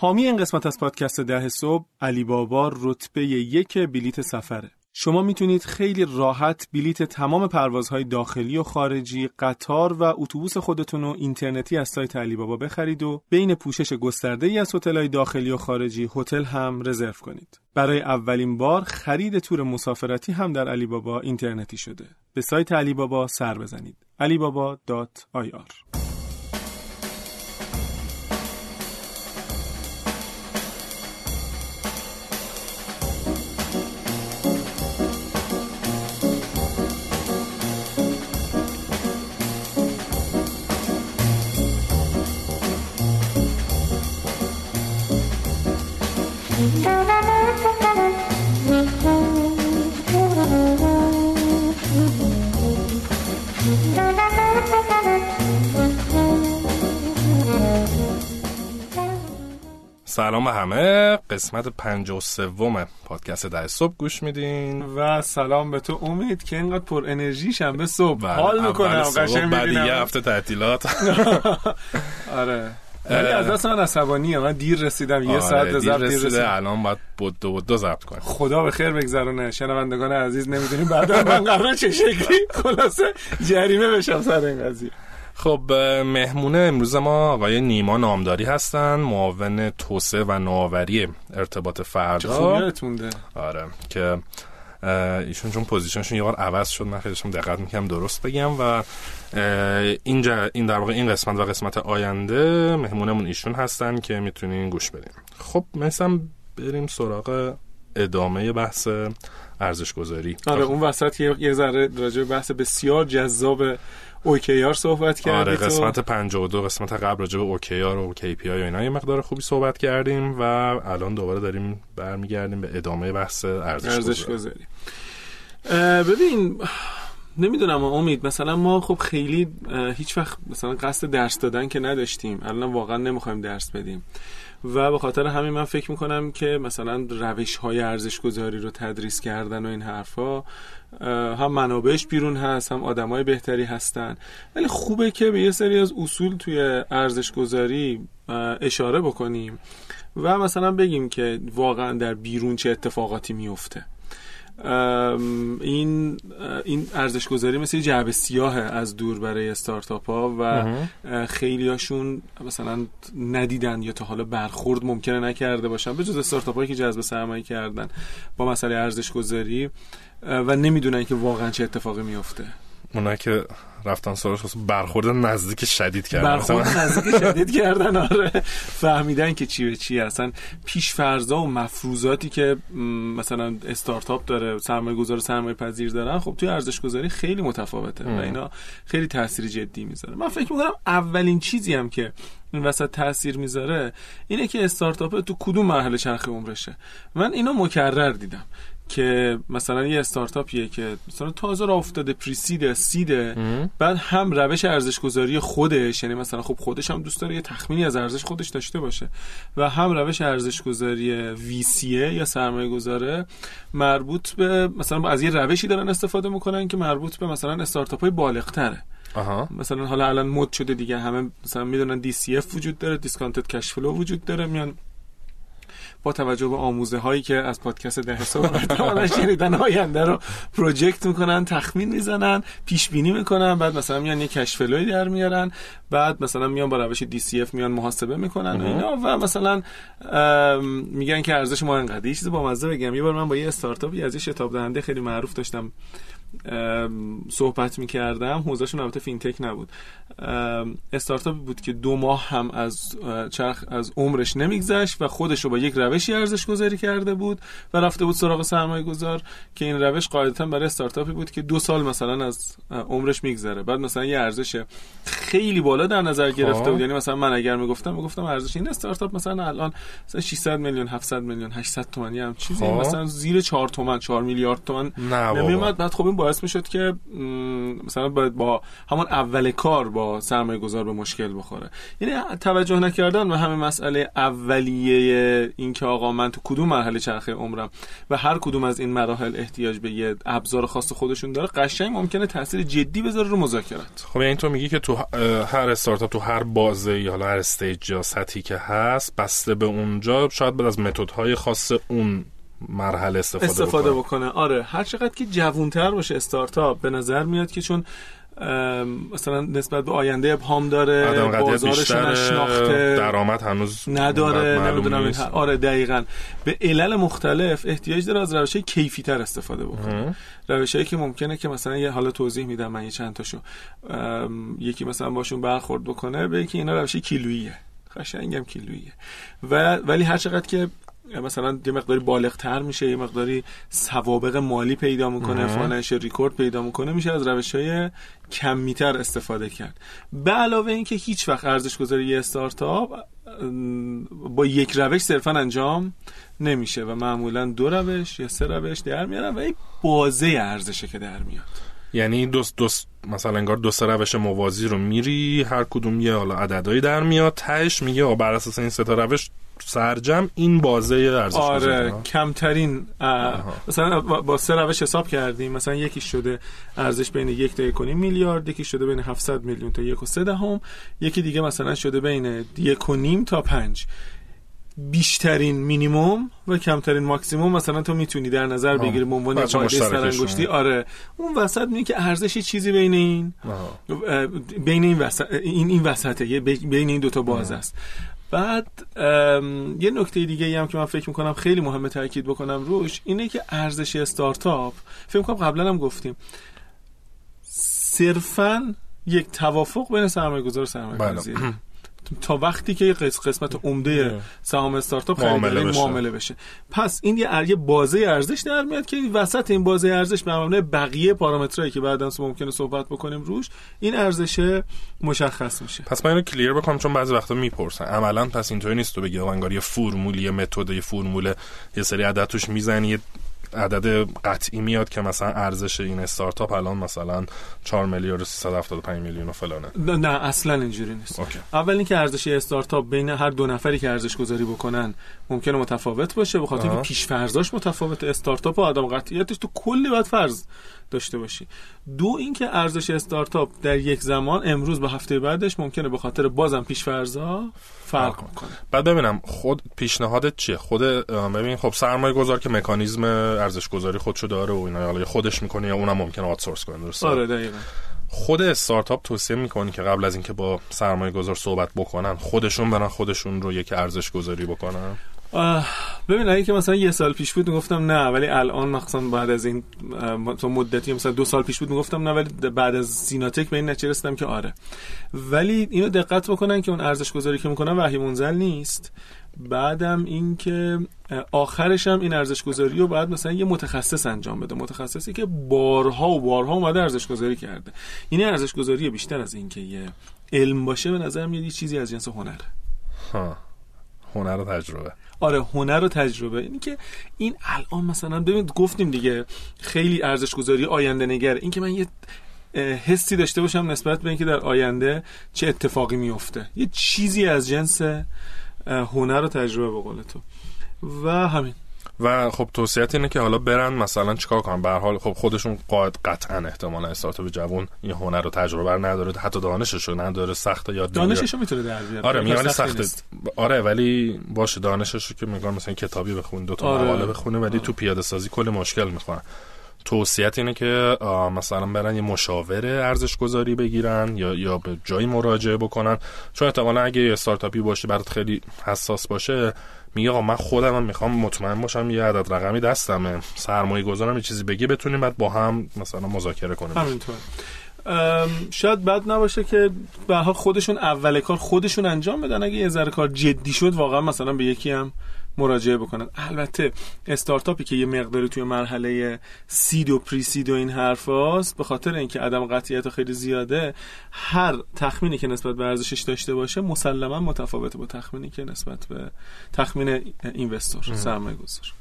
حامی این قسمت از پادکست ده صبح علی بابا رتبه یک بلیت سفره شما می‌تونید خیلی راحت بلیت تمام پروازهای داخلی و خارجی، قطار و اتوبوس خودتون رو اینترنتی از سایت علی بابا بخرید و بین پوشش گسترده ای از هتل‌های داخلی و خارجی هتل هم رزرو کنید. برای اولین بار خرید تور مسافرتی هم در علی بابا اینترنتی شده. به سایت علی بابا سر بزنید. alibaba.ir سلام به همه. قسمت پنج و سوم پادکست در صبح گوش میدین. و سلام به تو. امید که اینقدر پر انرژی شنبه صبح. بله، حال می‌کنم قشنگ بعد یه هفته تعطیلات. آره. ولی از دست من عصبانیه. من دیر رسیدم. یه آره، ساعت به دیر ضبط دیر رسیدم الان باید بود دو بود دو ضبط کنیم. خدا به خیر بگذرونه. شنوندگان عزیز نمی‌دونیم بعد من قرار چه شکلی خلاصه جریمه بشم سر این قضیه. خب مهمونه امروز ما آقای نیما نامداری هستن معاون توسعه و نوآوری ارتباط فردا یادت مونده؟ آره که ایشون چون پوزیشنشون یه بار عوض شد من خیلی داشتم دقت می‌کنم درست بگم و اینجا این در واقع این قسمت و قسمت آینده مهمونمون ایشون هستن که می‌تونین گوش بدین. خب مثلا بریم سراغ ادامه بحث ارزش گذاری آره اون وسط یه, ذره راجع بحث بسیار جذاب OKR صحبت کردی آره. قسمت 52 قسمت قبل راجع به OKR و KPI و اینا یه مقدار خوبی صحبت کردیم و الان دوباره داریم برمیگردیم به ادامه بحث ارزش, گذاری. ببین نمی‌دونم امید مثلا ما خب خیلی هیچ وقت مثلا قصد درس دادن که نداشتیم الان واقعا نمی‌خوایم درس بدیم و به خاطر همین من فکر می‌کنم که مثلا روش های ارزش گذاری رو تدریس کردن و این حرفا اه، هم منابعش بیرون هست هم آدمای بهتری هستن. ولی خوبه که به یه سری از اصول توی ارزش گذاری اشاره بکنیم و مثلا بگیم که واقعا در بیرون چه اتفاقاتی میفته این این ارزش گذاری مثل جعبه سیاه از دور برای استارتاپ ها و خیلی هاشون مثلا ندیدن یا تا حالا برخورد ممکنه نکرده باشن به جز استارتاپ هایی که جذب سرمایه کردن با مسئله ارزش گذاری و نمی‌دونن که واقعا چه اتفاقی میفته اونایی که رفتن سراغش برخورد نزدیک شدید کردن. برخورد نزدیک شدید کردن آره. فهمیدن که چی به چی اصلا پیش فرضا و مفروضاتی که مثلا استارتاپ داره سرمایه گذار سرمایه پذیر دارن خب توی ارزش گذاری خیلی متفاوته و اینا خیلی تاثیر جدی می‌ذاره. من فکر می‌کنم اولین چیزی هم که این وسط تاثیر می‌ذاره اینه که استارتاپ تو کدوم مرحله چرخ عمرشه. من اینو مکرر دیدم. که مثلا یه استارتاپیه که مثلا تازه راه افتاده pre-seed ه seed ه بعد هم روش ارزش گذاری خودش یعنی مثلا خب خودش هم دوست داره یه تخمینی از ارزش خودش داشته باشه و هم روش ارزش گذاری VC ه یا سرمایه گذاره مربوط به مثلا از یه روشی دارن استفاده می‌کنن که مربوط به مثلا استارتاپ های بالغتره. آها. مثلا حالا الان مد شده دیگه همه مثلا می‌دونن DCF وجود داره discounted cash flow وجود داره میان با توجه به آموزه هایی که از پادکست ده صبح احتمالاً شنیدن آینده رو project می‌کنن تخمین می‌زنن پیش بینی می‌کنن بعد مثلا میان یه cash flow ی در میارن بعد مثلا میان با روش DCF میان محاسبه می‌کنن و اینا و مثلا میگن که ارزش ما انقدر یه چیز با مزه بگم. یه بار من با یه استارتاپی از یه شتاب دهنده خیلی معروف داشتم. صحبت می‌کردم. حوزهشون البته فینتک نبود. ام، استارتاپی بود که دو ماه هم از چرخ از عمرش نمیگذشت و خودش رو با یک روشی ارزش گذاری کرده بود و رفته بود سراغ سرمایه گذار که این روش قاعدتا برای استارتاپی بود که دو سال مثلا از عمرش میگذره. بعد مثلا یه ارزش خیلی بالا در نظر گرفته بود. یعنی مثلا من اگر می‌گفتم می‌گفتم ارزش این استارتاپ مثلا الان مثلا 600 میلیون 700 میلیون 800 تومانی هم چیزی خب. مثلا زیر 4 تومن 4 میلیارد تومن. نمیومد بعد خب باعث می‌شد که مثلا با همون اول کار با سرمایه گذار به مشکل بخوره. یعنی توجه نکردن به همه مسئله اولیه این که آقا من تو کدوم مرحله چرخه عمرم و هر کدوم از این مراحل احتیاج به یه ابزار خاص خودشون داره قشنگ ممکنه تاثیر جدی بذاره رو مذاکرات. خب یعنی تو میگی که تو هر استارتاپ تو هر بازه یا هر استیج یا که هست بسته به اونجا شاید بعد از متدهای خاص اون مرحله استفاده, استفاده بکنه. آره. هر چقدر که جوونتر باشه استارتاپ به نظر میاد که چون مثلا نسبت به آینده ابهام داره بازارش نشناخته درآمد هنوز نداره نمی‌دونم آره دقیقا. به علل مختلف احتیاج داره از روش کیفی تر استفاده بکنه. روشهایی که ممکنه که مثلا یه حالا توضیح میدم من یه چند تاشو. یکی مثلا باشون برخورد بکنه به که اینا روش کیلوییه. قشنگم کیلوییه. و ولی هر چقدر که مثلا یه مقداری بالغتر میشه یه مقداری سوابق مالی پیدا می‌کنه فاننش ریکورد پیدا می‌کنه میشه از روش های کمیتر استفاده کرد. به علاوه اینکه هیچ وقت ارزش گذاری یه استارتاپ با یک روش صرفا انجام نمیشه و معمولا دو روش یا سه روش در میارن و این بازه ارزشه که در میاد. یعنی دوست دوست مثلا انگار دو سه روش موازی رو میری هر کدوم یه حالا عددهایی در میاد تهش میگه بر اساس این سه تا روش سرجم این بازه ارزش آره کمترین مثلا با سه روش حساب کردیم مثلا یکی شده ارزش بین یک تا یک میلیارد یکی شده بین 700 میلیون تا یک و سه دهم یکی دیگه مثلا شده بین یک و نیم تا پنج. بیشترین مینیموم و کمترین ماکسیموم مثلا تو می‌تونی در نظر بگیری به عنوان سرانگشتی. آره. اون وسط میگه که ارزش چیزی بین این؟ بین این وسط این این وسطه. بین این دوتا باز است. بعد یه نکته دیگه ای هم که من فکر می‌کنم خیلی مهمه تاکید بکنم روش اینه که ارزش استارتاپ فکر می‌کنم قبلا هم گفتیم صرفا یک توافق بین سرمایه گذار و سرمایه. تا وقتی که قسمت عمده سهام استارتاپ معامله بشه. معامله بشه. پس این یه یه بازه ارزش در میاد که وسط این بازه ارزش به بقیه پارامترهایی که بعدا ممکنه صحبت بکنیم روش این ارزش مشخص میشه. پس من اینو کلیر بکنم چون بعضی وقتا می‌پرسن. عملا پس اینطوری نیست تو بگی انگار یه فرمول یه متد یه فرمول یه سری عدد توش می‌زنی عدد قطعی میاد که مثلا ارزش این استارتاپ الان مثلا 4 میلیارد و 375 میلیون و فلانه. نه, اصلا اینجوری نیست. اول اینکه ارزش استارتاپ بین هر دو نفری که ارزش گذاری بکنن ممکنه متفاوت باشه به خاطر اینکه پیش فرضاش متفاوت. استارتاپ و آدم قطعیتش تو کلی باید فرض داشته باشی. دو اینکه ارزش استارتاپ در یک زمان امروز به هفته بعدش ممکنه به خاطر بازم پیش فرضا فرق کنه بعد ببینم خود پیشنهادت چیه؟ خود ببین خب سرمایه گذار که مکانیزم ارزش گذاری خودشو داره و اینا یا خودش می‌کنه یا اونم ممکنه آوتسورس کنه درسته؟ آره دقیقاً. خود استارتاپ توصیه می‌کنی که قبل از اینکه با سرمایه گذار صحبت بکنن خودشون برن خودشون رو یک ارزش گذاری بکنن؟ ببین اگه که مثلا یه سال پیش بود می‌گفتم نه ولی الان مخصوصا بعد از این تو مدتی مثلا دو سال پیش بود می‌گفتم نه ولی بعد از سیناتک به این نتیجه رسیدم که آره. ولی اینو دقت بکنن که اون ارزش گذاری که می‌کنن وحی منزل نیست. بعدم اینکه آخرش هم این ارزش گذاری رو بعد مثلا یه متخصص انجام بده. متخصصی که بارها و بارها اومده ارزش گذاری کرده. این ارزش گذاری بیشتر از اینکه یه علم باشه به نظر میاد چیزی از جنس هنره. ها هنر و تجربه. آره هنر و تجربه. اینی که این الان مثلا ببینید گفتیم دیگه خیلی ارزش گذاری آینده نگر. این که من یه حسی داشته باشم نسبت به اینکه در آینده چه اتفاقی میفته یه چیزی از جنس هنر و تجربه به تو. و همین. و خب توصیت اینه که حالا برن مثلا چیکار کنن؟ به حال خب خودشون قاعد قطعا احتمالا استارتاپ جوون این هنر و تجربه رو نداره حتی دانشش رو نداره سخت یاد دانشش رو می‌تونه در بیاره. آره میگم سخت آره ولی باشه دانشش رو که میگن مثلا کتابی بخون دو تا آره. مقاله بخونه ولی آره. تو پیاده سازی کل مشکل می‌خوره توصیت اینه که مثلا برن یه مشاور ارزش گذاری بگیرن یا یا به جایی مراجعه بکنن. چون احتمالا اگه یه استارتاپی باشه برات خیلی حساس باشه میگه آقا من خودم هم می‌خوام مطمئن باشم یه عدد رقمی دستمه. سرمایه گذارم یه چیزی بگی بتونیم بعد با هم مثلا مذاکره کنیم. همینطور. شاید بد نباشه که به خودشون اول کار خودشون انجام بدن. اگه یه ذره کار جدی شد واقعا مثلا به یکی هم مراجعه بکنن. البته استارتاپی که یه مقداری توی مرحله سید و پری سید و این حرفاست به خاطر اینکه عدم قطعیت خیلی زیاده هر تخمینی که نسبت به ارزشش داشته باشه مسلما متفاوته با تخمینی که نسبت به تخمین اینوستور سرمایه گذار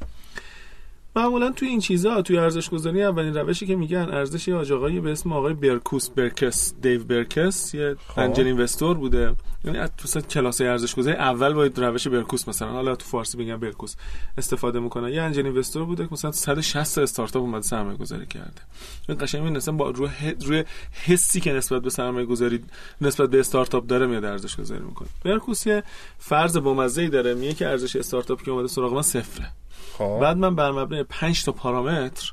معمولا توی این چیزا توی ارزش گذاری اولین روشی که میگن ارزش یه آقایی به اسم آقای برکوس برکس دیو برکس یه خب. انجل اینوستور بوده. یعنی تو کلاس ارزش گذاری اول باید روش برکوس مثلا حالا تو فارسی میگن برکوس استفاده می‌کنه یه انجل اینوستور بوده که مثلا 160 تا استارتاپ اومده سرمایه گذاری کرده. این قشنگ این با روی روی حسی که نسبت به سرمایه گذاری نسبت به استارتاپ داره میاد ارزش گذاری می‌کنه. برکوس یه فرض بامزه داره میگه که ارزش استارتاپ که اومده سراغ من صفره. خب. بعد من بر مبنای 5 تا پارامتر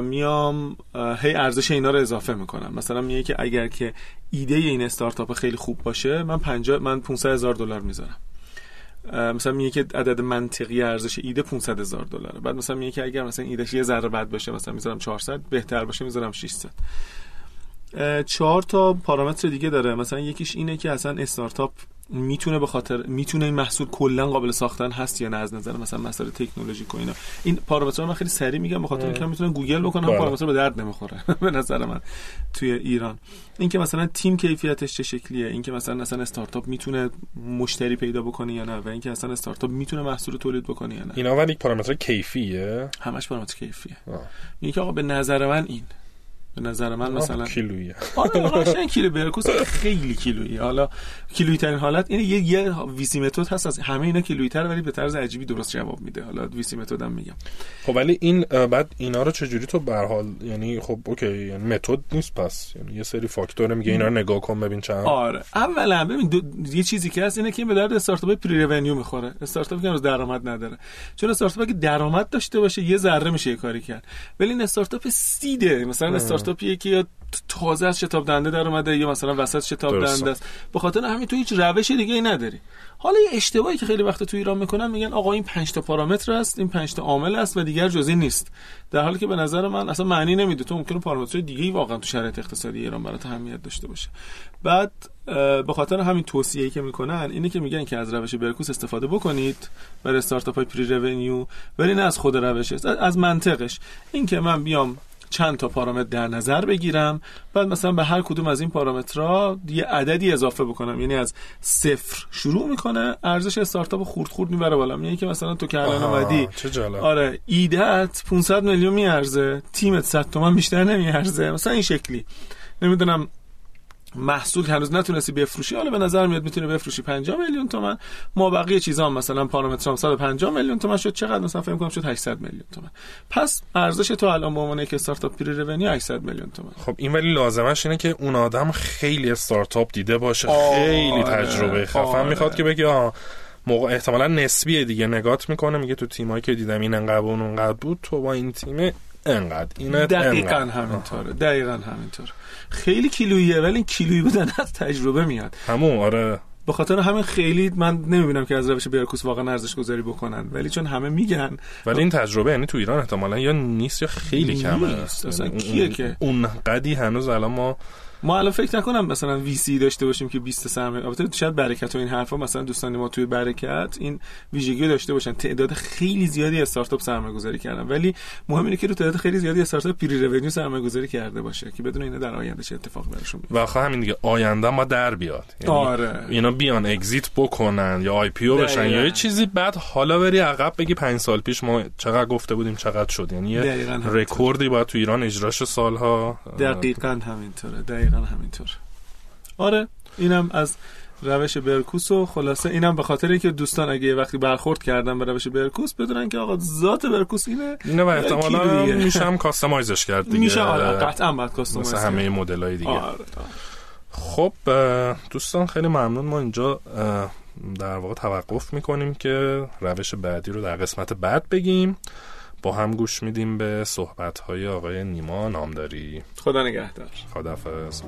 میام هی ارزش اینا رو اضافه می‌کنم. مثلا میگه که اگر که ایده این استارتاپ خیلی خوب باشه من 50 من 500 هزار دلار می‌ذارم. مثلا میگه که عدد منطقی ارزش ایده 500 هزار دلاره. بعد مثلا میگه که اگر مثلا ایدهش یه ذره بد باشه مثلا می‌ذارم 400 بهتر باشه می‌ذارم 600 اه، چهار تا پارامتر دیگه داره. مثلا یکیش اینه که اصلا استارتاپ می‌تونه به خاطر می‌تونه این محصول کلا قابل ساختن هست یا نه؟ از نظر مثلا مسائل تکنولوژیک و اینا. این پارامترها من خیلی سریع میگم به خاطر اینکه من می‌تونم گوگل بکنم بله. پارامتر به درد نمی‌خوره. به نظر من توی ایران. اینکه مثلا تیم کیفیتش چه شکلیه؟ اینکه مثلا اصلا استارتاپ می‌تونه مشتری پیدا بکنه یا نه؟ و اینکه اصلا استارتاپ می‌تونه محصول تولید بکنه یا نه؟ اینا ولی پارامتر کیفیه؟ همش پارامتر کیفیه. آه. میگه که آقا به نظر من این. به نظر من مثلا کیلویه آره قشنگ کیلو برکوس خیلی کیلویی. حالا کیلویی ترین حالت اینه یه یه ویسی متد هست از همه اینا کیلویی تر ولی به طرز عجیبی درست جواب میده. حالا ویسی متد هم میگم. خب ولی این بعد اینا رو چجوری تو به حال یعنی خب okay یعنی متد نیست پس یعنی یه سری فاکتور میگه اینا رو نگاه کن ببین چند آره. اولا ببین دو... یه چیزی که هست اینه که این به درد استارتاپ pre-revenue می‌خوره. استارتاپی که درآمد نداره. چون استارتاپی که درآمد داشته باشه یه ذره میشه یه کاری کرد. ولی این استارتاپ seed ه. مثلا استارتاپیه که یا تازه از شتاب دهنده در اومده یا مثلا وسط شتاب درسته. دهنده است. به خاطر همین تو هیچ روش دیگه ای نداری. حالا یه اشتباهی که خیلی وقت تو ایران می‌کنن میگن آقا این 5 تا پارامتر است این 5 تا عامل است و دیگر جز این نیست. در حالی که به نظر من اصلا معنی نمیده. تو ممکنه پارامترهای دیگه ای واقعا تو شرایط اقتصادی ایران برات اهمیت داشته باشه. بعد به خاطر همین توصیه‌ای که می‌کنن اینه که میگن که از روش برکوس استفاده بکنید برای استارتاپ های پری رونیو ولی نه از خود روش است از منطقش. این که من بیام چند تا پارامتر در نظر بگیرم. بعد مثلا به هر کدوم از این پارامترها یه عددی اضافه بکنم. یعنی از صفر شروع می‌کنه ارزش استارتاپ خورد خورد می‌بره بالا. یعنی که مثلا تو که الان اومدی آره ایدهت 500 میلیون میارزه تیمت 100 تومن بیشتر نمیارزه. مثلا این شکلی. نمی‌دونم محصول که هنوز نتونستی بفروشی حالا به نظر میاد می‌تونی بفروشی 50 میلیون تومن. ما بقیه چیزا هم مثلا پارامترام 150 میلیون تومن شد چقدر مثلا فکر کنم شد 800 میلیون تومن. پس ارزش تو الان به عنوان یک استارتاپ پری رونیو 800 میلیون تومن. خب این ولی لازمش اینه که اون آدم خیلی استارتاپ دیده باشه آره، خیلی تجربه خفن آره. می‌خواد که بگه آه موقع احتمالا نسبیه دیگه نگات می‌کنه میگه تو تیمایی که دیدم این انقدر اون انقدر بود تو با این تیم انقدر اینت دقیقا انقدر. همینطوره دقیقا همینطور خیلی کیلوییه ولی این کیلویی بودن از تجربه میاد همون آره به خاطر همین خیلی من نمی‌بینم که از روش بیرکوس واقعا ارزش گذاری بکنن ولی چون همه میگن ولی این تجربه یعنی تو ایران احتمالا یا نیست یا خیلی کمه نیست. اصلا یعنی کیه اون- که؟ اون قدی هنوز الان ما ما الان فکر نکنم مثلا VC داشته باشیم که 20 سرمایه البته شاید برکت و این حرفا مثلا دوستان ما توی برکت این ویژگی داشته باشن. تعداد خیلی زیادی استارتاپ سرمایه گذاری کردن. ولی مهم اینه که رو تعداد خیلی زیادی استارتاپ pre-revenue سرمایه گذاری کرده باشه که بدونه اینا در آینده چه اتفاقی براشون بیفته و آخه همین دیگه آینده ما در بیاد. یعنی آره. اینا بیان exit بکنن یا IPO بشن دقیقاً. یا یه چیزی بعد حالا بری عقب بگی پنج سال پیش ما چقدر گفته بودیم چقدر شد. یعنی. رکوردی باید تو ایران اجراش سالها. دقیقا همینطوره. دقیقا. همینطور. آره اینم از روش برکوس و خلاصه اینم به خاطر اینکه دوستان اگه یه وقتی برخورد کردن به روش برکوس بدونن که آقا ذات برکوس اینه. اینه و احتمالا هم customize ش کرد دیگه. میشه آره قطعا باید customize مثل همه مدل های دیگه. آره. خب اه، دوستان خیلی ممنون. ما اینجا در واقع توقف می‌کنیم که روش بعدی رو در قسمت بعد بگیم. با هم گوش میدیم به صحبت های آقای نیما نامداری. خدا نگهدار. خدافز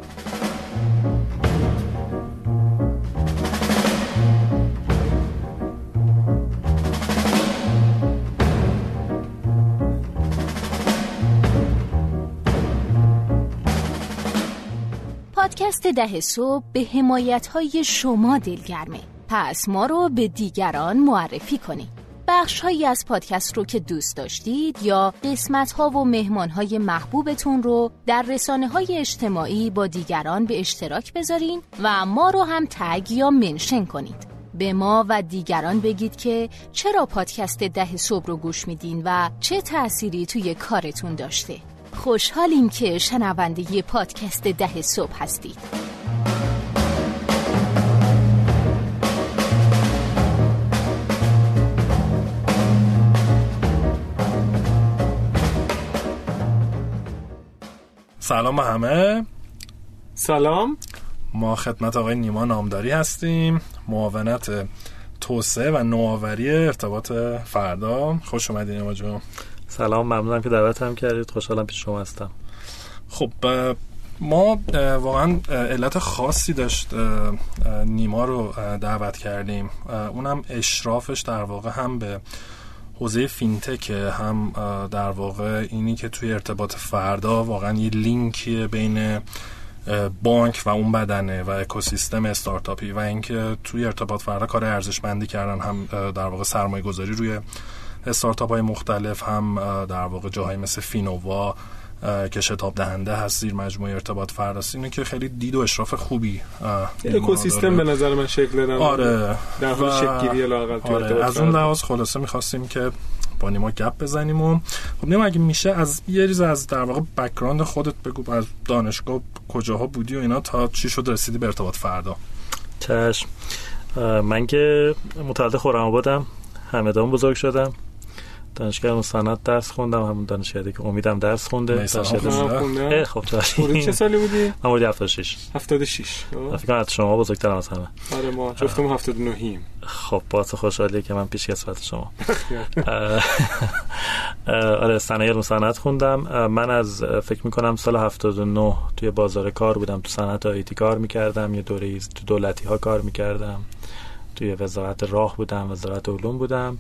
پادکست ده صبح به حمایت های شما دلگرمه. پس ما رو به دیگران معرفی کنید. بخش هایی از پادکست رو که دوست داشتید یا قسمت ها و مهمان های محبوبتون رو در رسانه های اجتماعی با دیگران به اشتراک بذارین و ما رو هم تگ یا منشن کنید. به ما و دیگران بگید که چرا پادکست ده صبح رو گوش میدین و چه تأثیری توی کارتون داشته. خوشحالیم که شنونده پادکست ده صبح هستید. سلام همه. سلام. ما خدمت آقای نیما نامداری هستیم. معاونت توسعه و نوآوری ارتباط فردا. خوش اومدین نیما جون. سلام ممنونم که دعوت هم کردید. خوشحالم پیش شما هستم. خب ما واقعا علت خاصی داشت نیما رو دعوت کردیم. اونم اشرافش در واقع هم به حوزه فینتک هم در واقع اینی که توی ارتباط فردا واقعا یه لینکی بین بانک و اون بدنه و اکوسیستم استارتاپی و اینکه توی ارتباط فردا کار ارزشمندی کردن هم در واقع سرمایه گذاری روی استارتاپ های مختلف هم در واقع جاهای مثل فینووا که شتاب دهنده هست زیر مجموعه ارتباط فرداست اینه که خیلی دید و اشراف خوبی اکوسیستم به نظر من شکل داره. آره. در حال شکلگیری آره. از اون لحاظ خلاصه می‌خواستیم که با نیما گپ بزنیم و خب نیما اگه میشه از یه ریز از در واقع background خودت بگو از دانشگاه کجاها بودی و اینا تا چی شد رسیدی به ارتباط فردا؟ چشم. من که متولد خرم آبادم. همدان بزرگ شدم. دانشگاه مستند درس خوندم همون دانشگاهی که امیدم درس خونده. دانشگاه خب چه سالی ورودی؟ من ورودی 76 76 فکر کنم از شما بزرگترم از همه. آره ما جفتمون 79 ایم خب باعث خوشحالیه که من پیش کسبت شما. آره صنایع مستند خوندم. من از فکر می‌کنم سال 79 توی بازار کار بودم. تو صنعت آیتی کار می‌کردم. یه دوره تو دولتی ها کار می‌کردم. توی وزارت راه بودم وزارت علوم بودم.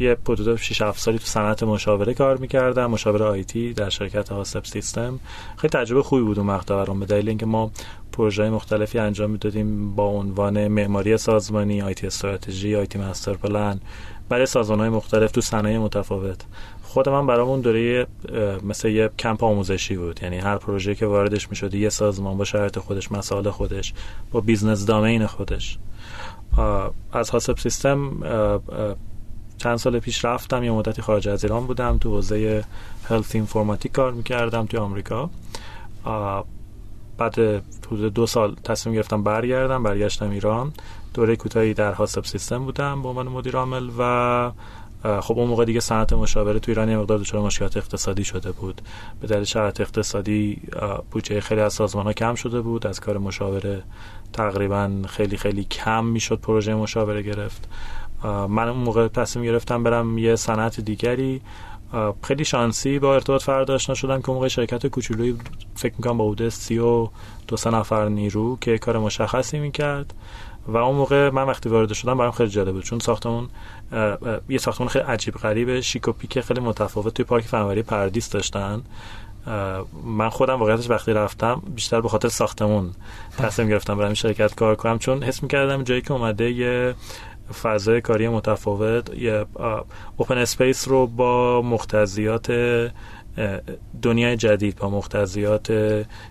یه حدود 6 7 سالی تو صنعت مشاوره کار می‌کردم. مشاوره آیتی در شرکت هاسپ سیستم. خیلی تجربه خوبی بود اون مقطع برام به دلیل اینکه ما پروژه مختلفی انجام می‌دادیم با عنوان معماری سازمانی IT استراتژی IT master plan. برای سازمان های مختلف تو صنایع متفاوت. خود من برامون دوره مثل یه کمپ آموزشی بود. یعنی هر پروژه که واردش می‌شد یه سازمان با شرط خودش مسائل خودش با business domain خودش. از حاسب سیستم چند سال پیش رفتم یه مدتی خارج از ایران بودم تو حوزه هلت اینفورماتیک کار می‌کردم تو آمریکا. بعد حدود دو سال تصمیم گرفتم برگردم برگشتم ایران. دوره کوتاهی در حاسب سیستم بودم به عنوان مدیر عامل و خب اون موقع دیگه صنعت مشاوره تو ایران یه مقدار دچار مشکلات اقتصادی شده بود. به دلیل شرایط اقتصادی بودجه خیلی از سازمان ها کم شده بود. از کار مشاوره تقریبا خیلی خیلی کم می‌شد پروژه مشاوره گرفت. من اون موقع تصمیم گرفتم برم یه صنعت دیگری. خیلی شانسی با ارتباط فرد آشنا شدم که موقع شرکت کوچولویی فکر می‌کنم با بوده سی و دو سه نفر نیرو که کار مشخصی می‌کرد. و اون موقع من وقتی وارد شدم برام خیلی جالب بود چون ساختمون یه ساختمون خیلی عجیب غریبه شیک و پیک خیلی متفاوت توی پارک فناوری پردیس داشتن. من خودم واقعیتش وقتی رفتم بیشتر به خاطر ساختمون تصمیم گرفتم برم شرکت کار کنم چون حس می‌کردم جایی که اومده یه فضای کاری متفاوت. اوپن اسپیس رو با مختزیات دنیای جدید با مختزیات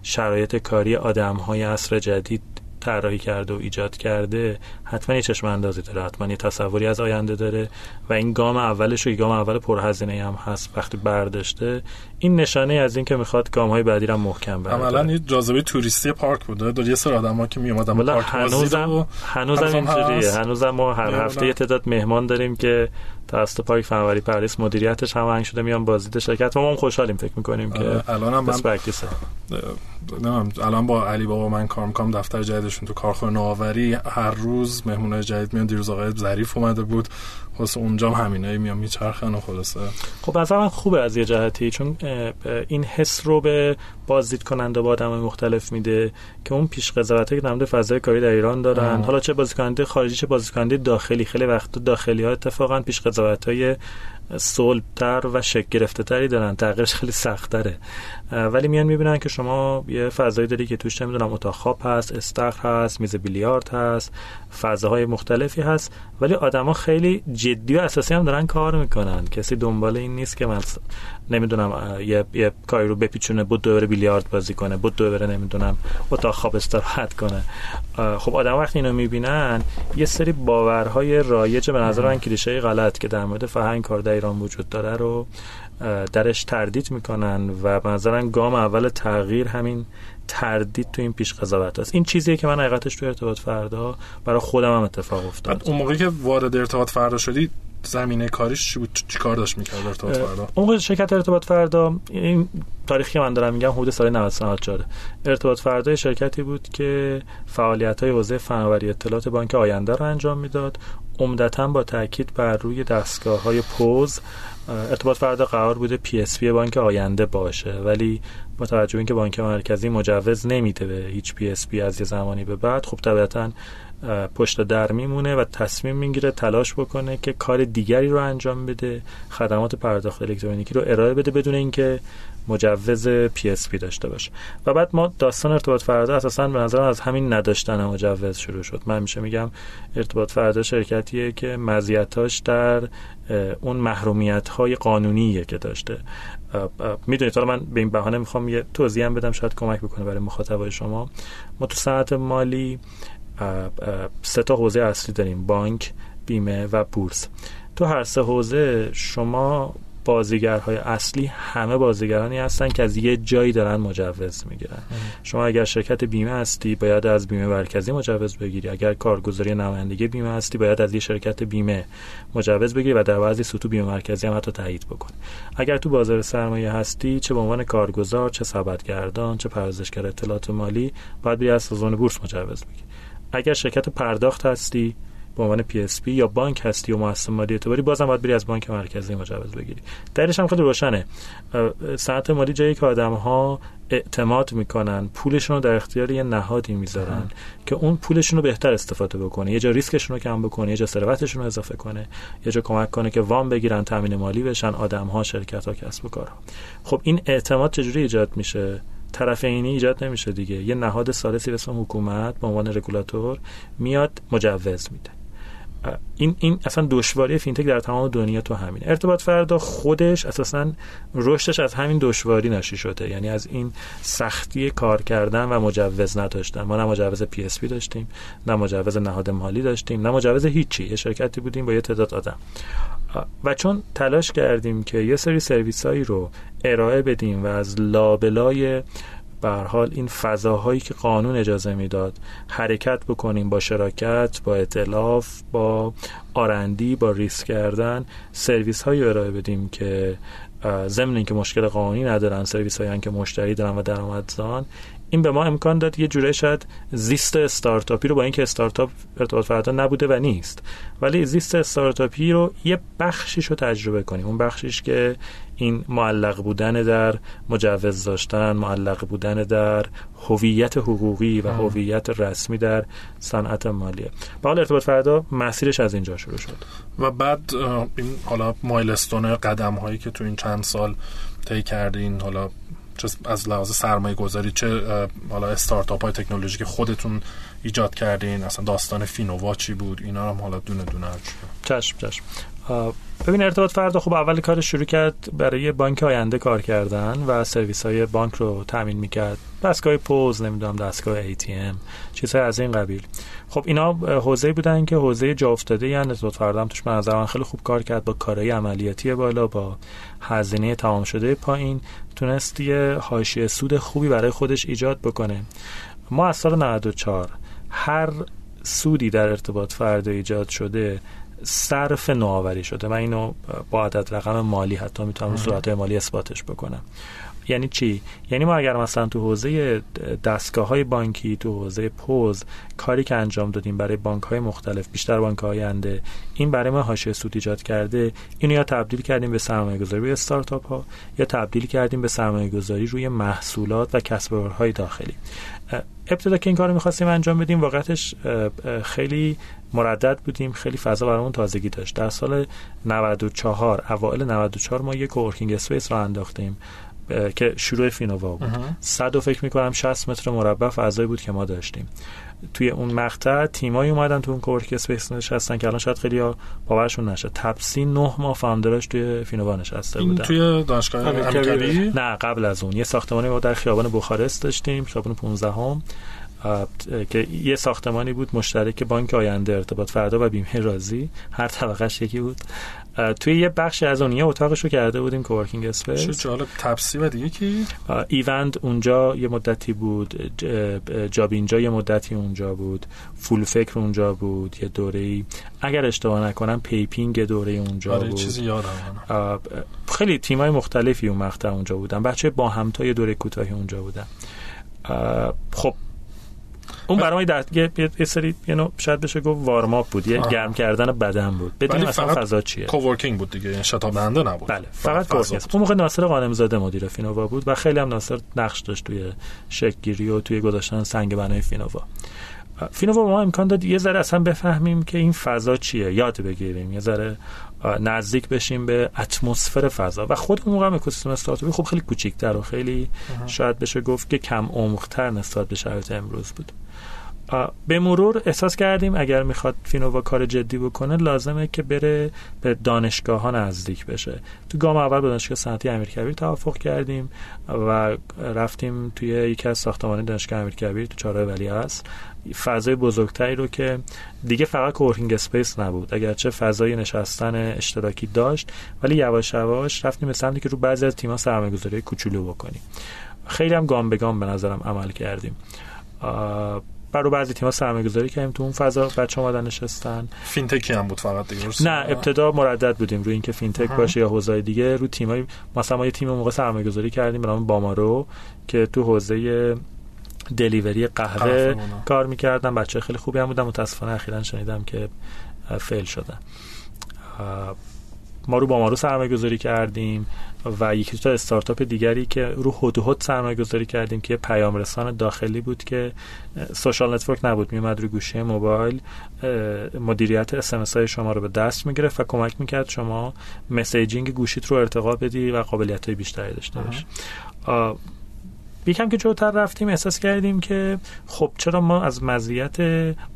شرایط کاری آدم های عصر جدید طراحی کرده و ایجاد کرده حتما یه چشم اندازی داره حتما یه تصوری از آینده داره و این گام اولش و گام اول پرهزینه هم هست وقتی برداشته. این نشانه از این که می‌خواد گام های بعدی رو محکم برداره عملا یه جاذبه توریستی پاریک بوده. داره یه سری آدم‌ها که می اومدن پارک هنوزم هنوزم اینجوریه. هنوزم ما هر هفته یه تعداد مهمان داریم که توسط پارک فناوری پاریس مدیریتش هم شده میان بازدید شرکت. ما هم خوشحالیم فکر می‌کنیم که الان هم من الان با علی بابا من کار می‌کنم دفتر جدیدشون تو کارخونه نوآوری هر روز مهمونای جدید میان دیروز آقای ظریف اومده بود. خلاص اونجا هم همینایی میام میچرخن و خلاصه. خب از من خوبه از یه جهتی چون این حس رو به بازدید کننده با آدم مختلف میده که اون پیش قضاوته که در فضای کاری در ایران دارن. حالا چه بازیکننده خارجی چه بازیکننده داخلی. خیلی وقت داخلی ها اتفاقا پیش قضاوت های صلبتر و شک گرفته تری دارن. تغییرش خیلی سخت تره ولی میان می‌بینن که شما یه فضایی داری که توش نمی‌دونم اتاق خواب هست استخر هست میز بیلیارد هست فضاهای مختلفی هست. ولی آدما خیلی جدی و اساسی هم دارن کار می‌کنن. کسی دنبال این نیست که من نمی‌دونم یه, یه کاری رو بپیچونه بود دوباره بیلیارد بازی کنه بود دوباره نمی‌دونم اتاق خواب استراحت کنه. خب آدم وقتی اینو می‌بینن یه سری باورهای رایج به نظر من کلیشه غلط که در مورد فرهنگ کار در ایران وجود داره رو درش تردید می‌کنن و به نظرن گام اول تغییر همین تردید تو این پیش قضاوت است این چیزیه که من حقیقتش تو ارتباط فردا برای خودم هم اتفاق افتاد. اون موقعی که وارد ارتباط فردا شدی زمینه کاریش چی بود؟ چی کار داشت می‌کرد ارتباط فردا؟ اون شرکت ارتباط فردا این تاریخی که من دارم میگم حدود سال 94 ارتباط فردا شرکتی بود که فعالیت های حوزه فناوری اطلاعات بانک آینده رو انجام می‌داد. عمدتا با تاکید بر روی دستگاه های پوز ارتباط فردا قرار بوده PSP بانک آینده باشه. ولی با توجه اینکه بانک مرکزی مجوز نمیده به هیچ PSP از یه زمانی به بعد خب طبیعتا پشت در میمونه و تصمیم می‌گیره تلاش بکنه که کار دیگری رو انجام بده خدمات پرداخت الکترونیکی رو ارائه بده بدون اینکه مجوز PSP داشته باشه. و بعد ما داستان ارتباط فردا اساسا به نظر از همین نداشتن مجوز شروع شد. من میشه میگم ارتباط فردا شرکتیه که مزیتاش در اون محرومیت های قانونیه که داشته. می‌دونید حالا من به این بهانه می‌خوام یه توضیح بدم شاید کمک بکنه برای مخاطبای شما. ما تو ساعت مالی سه تا حوزه اصلی داریم بانک بیمه و بورس. تو هر سه حوزه شما بازیگرهای اصلی همه بازیگرانی هستن که از یه جایی دارن مجوز می‌گیرن. شما اگر شرکت بیمه هستی باید از بیمه مرکزی مجوز بگیری. اگر کارگزاری نمایندگی بیمه هستی باید از یه شرکت بیمه مجوز بگیری و در بعضی سطوح بیمه مرکزی هم حتی تایید بکنی. اگر تو بازار سرمایه هستی چه به عنوان کارگزار چه سبدگردان چه پردازشگر اطلاعات مالی باید بری از سازمان بورس مجوز بگیری. اگر شرکت پرداخت هستی به عنوان PSP یا بانک هستی و مؤسسه مالی اعتباری بازم باید بری از بانک مرکزی مجوز بگیری. دلیلش هم خیلی روشنه. صنعت مالی جایی که آدم ها اعتماد می‌کنن پولشون رو در اختیار یه نهادی می‌ذارن که اون پولشون رو بهتر استفاده بکنه. یه جا ریسکشون رو کم بکنه یه جا ثروتشون رو اضافه کنه. یه جا کمک کنه که وام بگیرن تامین مالی بشن آدم ها شرکت ها کسب و کارها. خب این اعتماد چجوری ایجاد میشه؟ طرفینی ایجاد نمیشه دیگه. یه نهاد ثالثی به اسم حکومت به عنوان رگولاتور میاد مجوز میده. این این اصلا دشواری فینتک در تمام دنیا تو همین ارتباط فردا خودش اساسا رشدش از همین دشواری ناشی شده. یعنی از این سختی کار کردن و مجوز نداشتن. ما نه مجوز PSP داشتیم نه مجوز نهاد مالی داشتیم نه مجوز هیچی. یه شرکتی بودیم با یه تعداد آدم. و چون تلاش کردیم که یه سری سرویس هایی رو ارائه بدیم و از لابلای به حال این فضاهایی که قانون اجازه می‌داد حرکت بکنیم با شراکت با ائتلاف با R&D با ریسک کردن سرویس هایی ارائه بدیم که ضمن اینکه مشکل قانونی ندارن سرویس هایی که مشتری دارن و درآمدزان این به ما امکان داد یه جوره شاید زیست استارتاپی رو با اینکه استارتاپ ارتباط فردا نبوده و نیست ولی زیست استارتاپی رو یه بخشیش رو تجربه کنیم. اون بخشیش که این معلق بودن در مجوز داشتن معلق بودن در هویت حقوقی و هویت رسمی در صنعت مالیه. به حال ارتباط فردا مسیرش از اینجا شروع شد. و بعد این حالا مایلستون قدم هایی که تو این چند سال طی کردین حالا چه از لحاظ سرمایه گذاری چه حالا استارتاپ های تکنولوژی که خودتون ایجاد کردین اصلا داستان فینووا چی بود؟ اینا هم حالا دونه دونه چشم چشم. ببین ارتباط فردا خب اول کار شروع کرد برای بانک آینده کار کردن و سرویس های بانک رو تامین می‌کرد. دستگاه پوز نمی‌دونم دستگاه ATM چیزهای از این قبیل. خب اینا حوزه بودن که حوزه جا افتاده یعنی ارتباط فردا هم توش به نظر خیلی خوب کار کرد با کارهای عملیاتی بالا با هزینه تمام شده پایین. تونست یه حاشیه سود خوبی برای خودش ایجاد بکنه. ما از سال 94 هر سودی در ارتباط فردا ایجاد شده صرف نوآوری شده. من اینو با عدد رقم مالی حتی می‌تونم صورت مالی اثباتش بکنم. یعنی چی؟ یعنی ما اگر مثلا تو حوزه دستگاه های بانکی تو حوزه پوز کاری که انجام دادیم برای بانک های مختلف بیشتر بانک های انده این برای ما حاشیه سود ایجاد کرده اینو یا تبدیل کردیم به سرمایه گذاری روی استارتاپ ها یا تبدیل کردیم به سرمایه گذاری روی محصولات و کسب های داخلی ابتدا که این کار می‌خواستیم انجام بدیم واقعتش خیلی مردد بودیم. خیلی فضا برامون تازگی داشت. در سال 94 اوایل 94 ما یک coworking space را انداختیم که شروع فینووا بود. صد و فکر می‌کنم 60 متر مربع فضایی بود که ما داشتیم. توی اون مقطع تیمایی اومدن تو اون coworking space نشستن که الان شاید خیلی باورشون نشه. تپسی نه ماه founder ش توی فینووا نشسته بودن. توی دانشگاه نه قبل از اون. یه ساختمانی ما در خیابان بخارست داشتیم خیابان 15 هم که یه ساختمانی بود مشترک بانک آینده ارتباط فردا و بیمه رازی. هر طبقهش یکی بود. توی یه بخش از اون یه اتاقش رو کرده بودیم coworking space. چه جالب تپسی و دیگه کی ایوند اونجا یه مدتی بود. جابینجا یه مدتی اونجا بود. فول فکر اونجا بود. یه دوره ای اگر اشتباه نکنم پیپینگ دوره اونجا آره بود. چیزی یادم خیلی تیمای مختلفی اون مقطع اونجا بودن. بچه با همتا یه دوره کوتاهی اونجا بودن. خب اون برای در یه, سری یه نوع شاید بشه گفت warm-up بود. یه گرم کردن بدن بود. بدون اصلا فضا چیه؟ coworking بود دیگه. یعنی شتاب دهنده نبود. بله فقط coworking اون موقع ناصر غانم زاده مدیر فینووا بود و خیلی هم ناصر نقش داشت توی شکل و توی گذاشتن سنگ بنای فینووا. فینووا ما امکان داد یه ذره اصلا بفهمیم که این فضا چیه. یاد بگیریم. یه ذره نزدیک بشیم به اتمسفر فضا. و خود اون موقع اکوسیستم استارتاپی خب خیلی کوچیک‌تر و خیلی شاید بشه گفت که کم عمق‌تر نسبت به شرایط امروز بود. به مرور احساس کردیم اگر می‌خواد فینووا کار جدی بکنه لازمه که بره به دانشگاه ها نزدیک بشه. تو گام اول به دانشگاه صنعتی امیرکبیر توافق کردیم و رفتیم توی یکی از ساختمان دانشگاه امیرکبیر تو چهارراه ولیعصر فضای بزرگتری رو که دیگه فقط coworking space نبود. اگرچه فضای نشستن اشتراکی داشت ولی یواش یواش رفتیم به سمتی که رو بعضی از تیم‌ها سرمایه‌گذاری کوچولو بکنیم. خیلی هم گام به گام به نظرم عمل کردیم. برای بعضی تیم‌ها سرمایه گذاری کردیم تو اون فضا بچه اومدن نشستن. فینتکی هم بود فقط دیگه نه ابتدا مردد بودیم روی اینکه فینتک باشه یا حوزه دیگه. رو تیمای مثلا ما یه تیم موقع سرمایه گذاری کردیم به نام بامارو که تو حوزه delivery قهوه کار می‌کردن بچه خیلی خوبی هم بودن. متاسفانه اخیرا شنیدم که fail شدن. ما رو بامارو سرمایه گذاری کردیم و یکی تا استارتاپ دیگری که رو هد هد سرمایه گذاری کردیم که پیام رسان داخلی بود که social network نبود. میومد رو گوشی موبایل. مدیریت SMS های شما رو به دست می‌گرفت و کمک می‌کرد شما messaging گوشیت رو ارتقا بدی و قابلیت های بیشتری داشته باشی. یکم که جلوتر رفتیم احساس کردیم که خب چرا ما از مزیت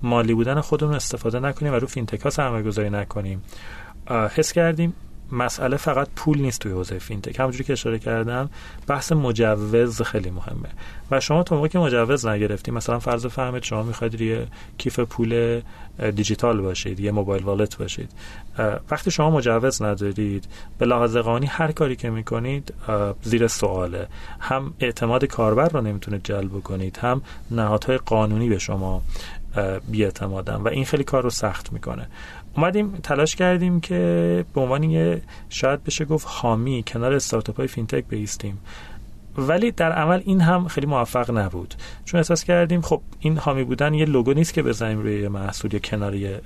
مالی بودن خودمون استفاده نکنیم و رو فینتک ها سرمایه گذاری نکنیم حس کردیم مسئله فقط پول نیست توی حوزه فینتک. همونجوری که اشاره کردم بحث مجوز خیلی مهمه. و شما تا موقعی که مجوز نگرفتیم مثلا فرض فهمید شما می‌خواید یه کیف پول دیجیتال باشید یه موبایل والت باشید. وقتی شما مجوز ندارید به لحاظ قانونی هر کاری که می‌کنید زیر سواله. هم اعتماد کاربر رو نمی‌تونید جلب کنید هم نهادهای قانونی به شما بیاعتمادن. و این خیلی کار رو سخت می‌کنه. اومدیم تلاش کردیم که به عنوان یه شاید بشه گفت حامی کنار استارتاپ های فینتک بیستیم. ولی در عمل این هم خیلی موفق نبود. چون احساس کردیم خب این حامی بودن یه لوگو نیست که بزنیم روی محصول یا کنار یه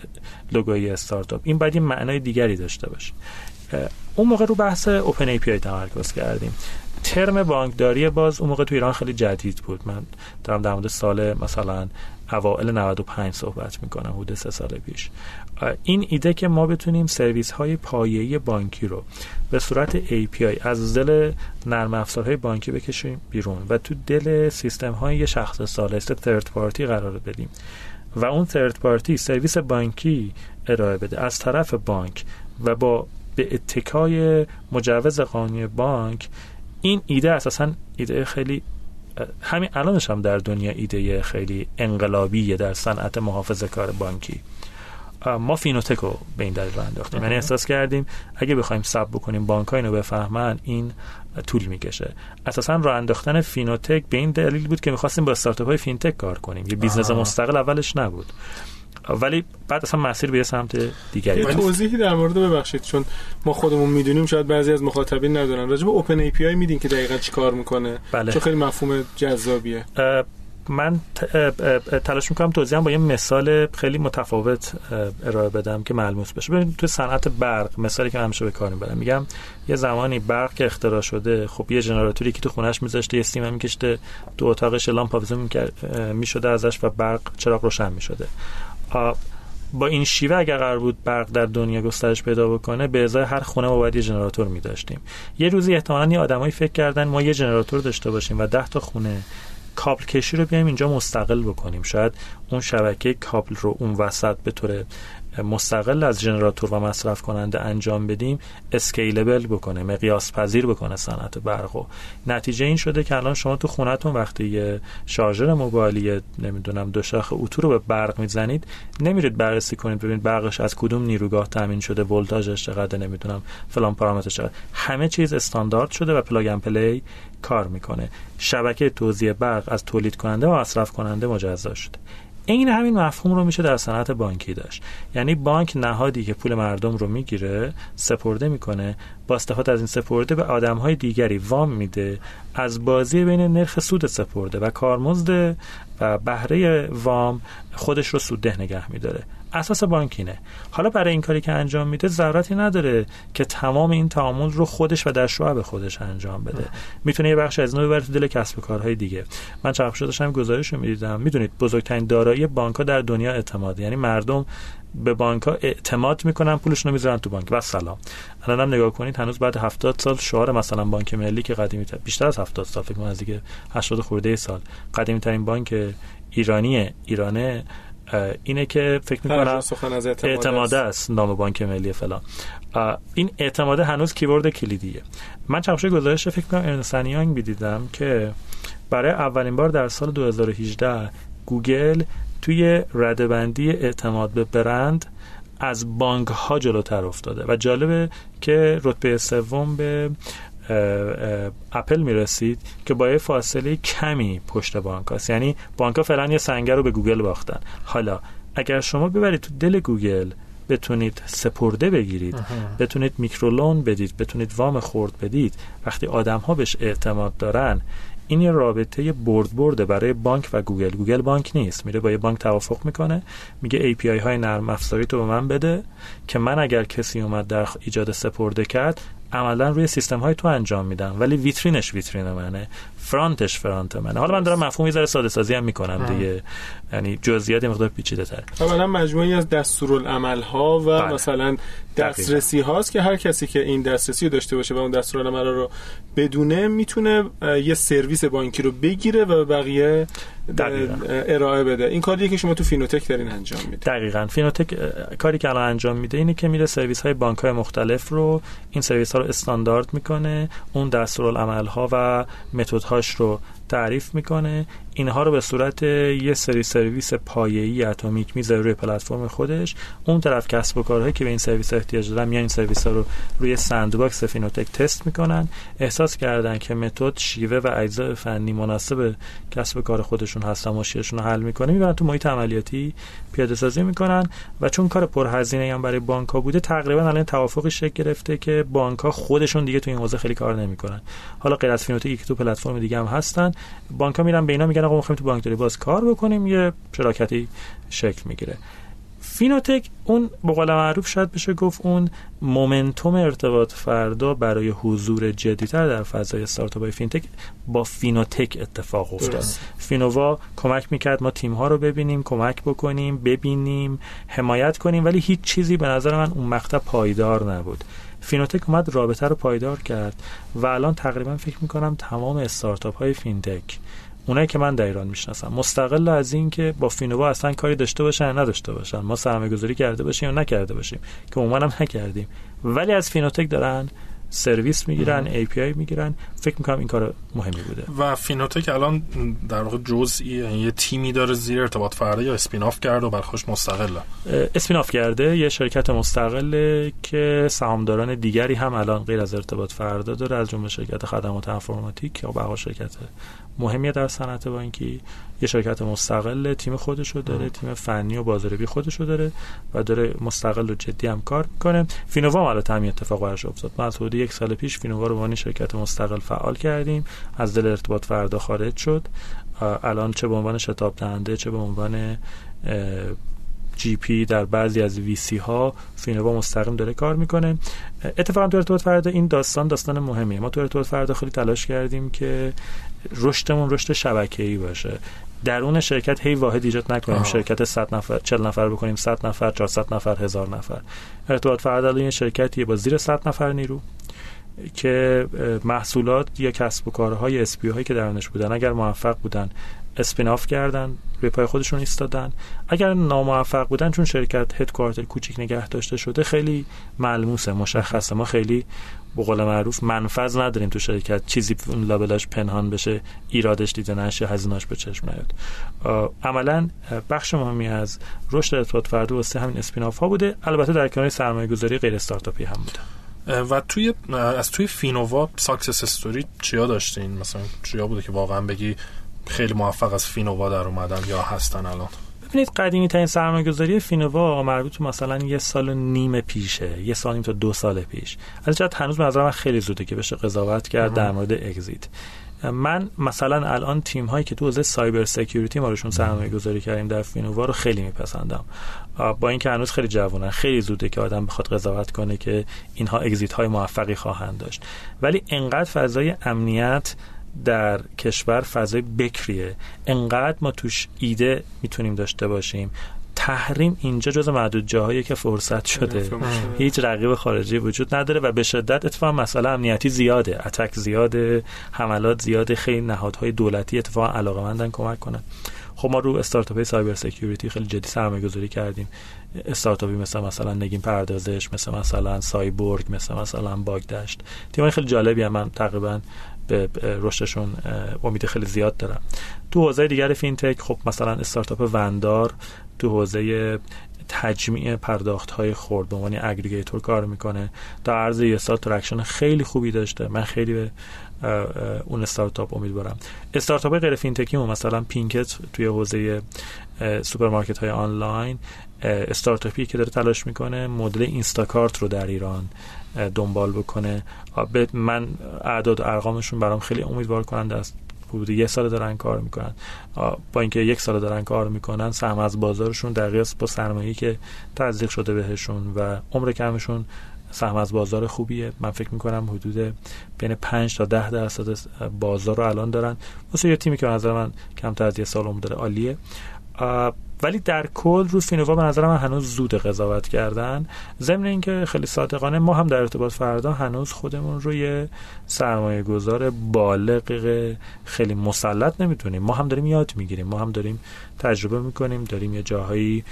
لوگوی استارتاپ. این باید یه معنای دیگری داشته باشه. اون موقع رو بحث open API تمرکز کردیم. ترم بانکداری باز اون موقع تو ایران خیلی جدید بود. من دارم در مورد سال مثلا اوائل 95 صحبت می‌کنم حدود سه سال پیش. این ایده که ما بتونیم سرویس های پایه‌ای بانکی رو به صورت API از دل نرم افزارهای بانکی بکشیم بیرون و تو دل سیستم های شخص سالست ترد پارتی قرار بدیم و اون ترد پارتی سرویس بانکی ارائه بده. از طرف بانک و با به اتکای مجوز قانونی بانک این ایده اساسا ایده خیلی همین الانش هم در دنیا ایده خیلی انقلابیه در صنعت محافظه کار بانکی. ما فینوتک رو به این دلیل انداختیم. یعنی احساس کردیم اگه بخوایم صبر بکنیم بانک اینو بفهمن این طول می‌کشه. اساسا راه انداختن فینوتک به این دلیل بود که می‌خواستیم با استارتاپ های فینتک کار کنیم. یه business مستقل اولش نبود. ولی بعد اصلا مسیر به سمت دیگری یه توضیحی در مورد ببخشید چون ما خودمون می‌دونیم شاید بعضی از مخاطبین ندونن راجع به اوپن ای پی آی میدین که دقیقا چیکار می‌کنه؟ بله. چون خیلی مفهوم جذابیه. من تلاش می‌کنم توضیحم با یه مثال خیلی متفاوت ارائه بدم که ملموس بشه. ببینید تو صنعت برق مثالی که من همیشه به کار می‌برم میگم یه زمانی برق که اختراع شده خب یه ژنراتوری که تو خونش میذاشته یه استیم میکشته تو اتاقش لامپ آویزون می‌شده ازش و برق چراغ روشن می‌شده. با این شیوه اگر قرار بود برق در دنیا گسترش پیدا بکنه به ازای هر خونه ما باید یه ژنراتور می داشتیم یه روزی احتمالاً یه آدمایی فکر کردن ما یه ژنراتور داشته باشیم و ده تا خونه کابل کشی رو بیایم اینجا مستقل بکنیم. شاید اون شبکه کابل رو اون وسط به طور مستقل از ژنراتور و مصرف کننده انجام بدیم scalable بکنه مقیاس پذیر بکنه صنعت برق. و نتیجه این شده که الان شما تو خونتون وقتی یه شارژر موبایلی نمی‌دونم دو شاخ اتو رو به برق می‌زنید نمیرید بررسی کنید ببینید برقش از کدوم نیروگاه تامین شده ولتاژش چقدر نمی‌دونم فلان پارامتر چقدر همه چیز استاندارد شده و plug and play کار می‌کنه. شبکه توزیع برق از تولید کننده و مصرف کننده مجزا شده. این همین مفهوم رو میشه در صنعت بانکی داشت. یعنی بانک نهادی که پول مردم رو می‌گیره سپرده می‌کنه. با استفاده از این سپرده به آدمهای دیگری وام میده. از بازی بین نرخ سود سپرده و کارمزد و بهره وام خودش رو سودده نگه میداره. اساس بانکینه حالا برای این کاری که انجام میده ضرورتی نداره که تمام این تعامل رو خودش و در شعب خودش انجام بده. می‌تونه یه بخش از اینو ببره تو دل کسب و کارهای دیگه. من چند داشتم گزارش رو می‌دیدم. می‌دونید بزرگترین دارایی بانک در دنیا اعتماد. یعنی مردم به بانک ها اعتماد می‌کنن پولشون رو می‌ذارن تو بانک. و سلام. الان هم نگاه کنید هنوز بعد 70 سال شعار مثلا بانک ملی که قدیمی تر بیشتر از 70 سال فکر کنم از دیگه 80 خورده سال. قدیمی ترین بانک ایرانی ایرانه اینه که فکر می‌کنم اعتماده است. نام بانک ملی فلان. این اعتماده هنوز کیورد کلیدیه. من چند گزارش فکر کنم ارنسانیانگ بیدیدم که برای اولین بار در سال 2018 گوگل توی ردبندی اعتماد به برند از بانک ها جلوتر افتاده. و جالبه که رتبه سوم به اپل می‌رسید که با یه فاصله کمی پشت بانک هست. یعنی بانک ها فعلا یه سنگر رو به گوگل باختن. حالا اگر شما ببرید تو دل گوگل بتونید سپرده بگیرید بتونید micro loan بدید بتونید وام خرد بدید وقتی آدم ها بهش اعتماد دارن این یه رابطه برد برده برای بانک و گوگل. گوگل بانک نیست. میره با یه بانک توافق می‌کنه میگه API های نرم افزاری تو به من بده که من اگر کسی اومد در ایجاد سپرده کرد عملا روی سیستم های تو انجام میدم ولی ویترینش ویترین منه front ش front منه. حالا من دارم مفهومی ذره ساده سازی هم می‌کنم دیگه یعنی جزئیات مقدار پیچیده تر اولا مجموعی از دستورالعمل ها و بله. مثلا دسترسی هاست که هر کسی که این دسترسی رو داشته باشه و اون دستورالعمل رو بدونه می‌تونه یه سرویس بانکی رو بگیره و بقیه ارائه بده. این کاری که شما تو فینوتک دارین انجام میده دقیقا. فینوتک کاری که الان انجام میده اینه که میره سرویس های بانک های مختلف رو این سرویس رو استاندارد می‌کنه اون دستورالعمل ها و متد هاش رو تعریف می‌کنه. اینها رو به صورت یه سری سرویس پایه‌ای atomic می‌ذاره روی پلتفرم خودش. اون طرف کسب و کارهایی که به این سرویس احتیاج دارن میان این سرویس ها رو روی sandbox فینوتک تست می‌کنن. احساس کردن که متد شیوه و اجزای فنی مناسب کسب و کار خودشون هستن مشکلشون رو حل می‌کنه می‌برن تو محیط عملیاتی پیاده سازی می‌کنن و چون کار پرهزینه هم برای بانک بوده تقریبا الان توافقی شکل گرفته که بانک خودشون دیگه تو این حوزه خیلی کار نمی‌کنن. حالا غیر از فینوتک که تو پلتفرم دیگه هم هستن. بانک میرن به اینا میگن آقا می‌خوایم تو بانکداری باز کار بکنیم یه شراکتی شکل می‌گیره. فینوتک اون به قول معروف شاید بشه گفت اون momentum ارتباط فردا برای حضور جدیتر در فضای استارتاپ های فینتک با فینوتک اتفاق افتاد. فینووا کمک می‌کرد ما تیم ها رو ببینیم کمک بکنیم ببینیم حمایت کنیم ولی هیچ چیزی به نظر من اون مقطع پایدار نبود. فینوتک اومد رابطه رو پایدار کرد و الان تقریبا فکر می‌کنم تمام استارتاپ های فینتک اونایی که من در ایران می‌شناسم. مستقل از این که با فینووا اصلا کاری داشته باشن یا نداشته باشن. ما سرمایه گذاری کرده باشیم یا نکرده باشیم. که عموما هم نکردیم. ولی از فینوتک دارن سرویس می‌گیرن API می‌گیرن. فکر می‌کنم این کار مهمی بوده. و فینوتک الان در واقع جزئی یعنی یه تیمی داره زیر ارتباط فردا یا spin off کرده و برا خودش مستقله. spin off کرده یه شرکت مستقله که سهامداران دیگری هم الان غیر از ارتباط فردا داره از جمله شرکت خدمات انفورماتیک یا بقا شرکت مهمیه در صنعت بانکی. یه شرکت مستقل تیم خودشو داره تیم فنی و بازاریابی خودشو داره و داره مستقل و جدی هم کار می‌کنه فینووا هم همین اتفاق براش افتاد. ما از حدود یک سال پیش فینووا رو عنوان شرکت مستقل فعال کردیم. از دل ارتباط فردا خارج شد. الان چه به عنوان شتاب دهنده چه به عنوان جی پی در بعضی از وی سی ها فینووا مستقیم داره کار می‌کنه. اتفاقا تو ارتباط فردا این داستان داستان مهمیه. ما تو ارتباط فردا خیلی تلاش کردیم که رشدمون رشد شبکه‌ای باشه. درون شرکت هی واحد ایجاد نکنیم. آه. شرکت 100 نفر 40 نفر بکنیم 100 نفر 400 نفر هزار نفر. ارتباط فردا این شرکتیه با زیر 100 نفر نیرو که محصولات یا کسب و کارهای SP هایی که درونش بودن اگر موفق بودن spin off کردن روی پای خودشون ایستادن. اگر ناموفق بودن چون شرکت headquarter کوچیک نگه داشته شده خیلی ملموسه مشخصه. ما خیلی به قول معروف منفذ نداریم تو شرکت چیزی لابلاش پنهان بشه ایرادش دیده نشه هزینه‌هاش به چشم نیاد. عملا بخش مهمی از رشد ارتباط فردا واسه همین spin off ها بوده. البته در کنار سرمایه گذاری غیر استارتاپی هم بوده. و توی از توی فینووا success story چیا داشتین؟ مثلا چیا بوده که واقعا بگی خیلی موفق از فینووا در اومدن یا هستن الان؟ ببینید قدیمی ترین سرمایه گذاری فینووا مربوط مثلا یه سال و نیم پیشه یه سال نیم تا دو سال پیش. از جهت هنوز به من خیلی زوده که بشه قضاوت کرد در مورد exit. من مثلا الان تیم هایی که تو حوزه cyber security ما روشون سرمایه گذاری کردیم در فینووا رو خیلی میپسندم. با اینکه هنوز خیلی جوانن خیلی زوده که آدم بخواد قضاوت کنه که اینها اگزیت های موفقی خواهند داشت. ولی انقدر فضای امنیت در کشور فضای بکریه. انقدر ما توش ایده می‌تونیم داشته باشیم. تحریم اینجا جز معدود جاهایی که فرصت شده. هیچ رقیب خارجی وجود نداره و به شدت اتفاقا مسئله امنیتی زیاده. اتک زیاده حملات زیاده خیلی نهادهای دولتی اتفاقا علاقه مندن کمک کنن. خب ما رو استارتاپ cyber security خیلی جدی سرمایه گذاری کردیم. استارتاپی مثل مثلا نگین پردازش مثل مثلا سایبورگ مثل مثلا باگدشت تیمای خیلی جالبی هم من تقریبا به رشدشون امید خیلی زیاد دارم تو حوزه دیگر فینتک خب مثلا استارتاپ وندار تو حوزه تجمیع پرداخت های خرد به عنوان aggregator کار می‌کنه. در عرض یه سال traction خیلی خوبی داشته. من خیلی به اون استارتاپ امیدوارم استارتاپ غیر فینتکی مثلا پینکت توی حوزه سوپرمارکت های آنلاین استارتاپی که داره تلاش می‌کنه مدل اینستاکارت رو در ایران دنبال بکنه. من اعداد ارقامشون برام خیلی امیدوار کننده است. حدود یک سال دارن کار می‌کنن. با اینکه یک سال دارن کار می‌کنن سهم از بازارشون در قیاس با سرمایه‌ای که تزریق شده بهشون و عمر کمشون سهم از بازار خوبیه. من فکر می‌کنم حدود بین 5 تا 10 درصد بازار رو الان دارن. واسه یه تیمی که نظر من کمتر از یه سال عمر داره عالیه. ولی در کل رو فینووا به نظر من هنوز زود قضاوت کردن. ضمن اینکه خیلی صادقانه ما هم در ارتباط فردا هنوز خودمون روی سرمایه گذار بالغ خیلی مسلط نمی‌تونیم ما هم داریم یاد می‌گیریم. ما هم داریم تجربه می‌کنیم. داریم یه جاهایی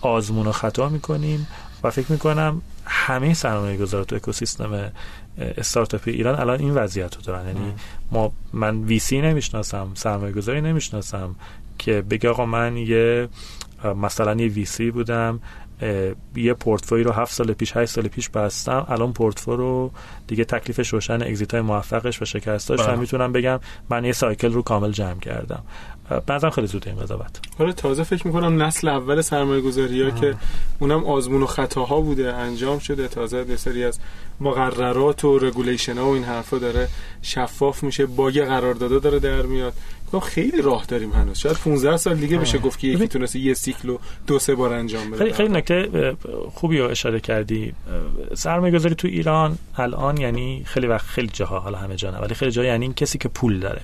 آزمون و خطا می‌کنیم و فکر می‌کنم همه سرمایه گذار تو اکوسیستم استارتاپی ایران الان این وضعیت رو دارن. یعنی ما من ویسی نمی‌شناسم سرمایه گذاری نمی‌شناسم که بگه آقا من یه مثلا یه ویسی بودم یه پورتفوی رو هفت سال پیش هشت سال پیش بستم الان پورتفو رو دیگه تکلیفش روشن اگزیت های موفقش و شکستاش هم بله. می‌تونم بگم. من یه سایکل رو کامل جمع کردم. بعضا خیلی زود این قضاوت. آره تازه فکر می‌کنم نسل اول سرمایه گذاری ها که اونم آزمون و خطاها بوده انجام شده. تازه یه سری از مقررات و regulation ها و این حرفا داره شفاف میشه bug قراردادا داره در میاد. خیلی راه داریم هنوز. شاید 15 سال دیگه بشه گفت که یکی تونسته یه cycle و دو سه بار انجام بده. خیلی خیلی نکته خوبی رو اشاره کردی. سرمایه گذاری تو ایران الان یعنی خیلی وقت خیلی جاها حالا همه جا ولی خیلی جا یعنی این کسی که پول داره.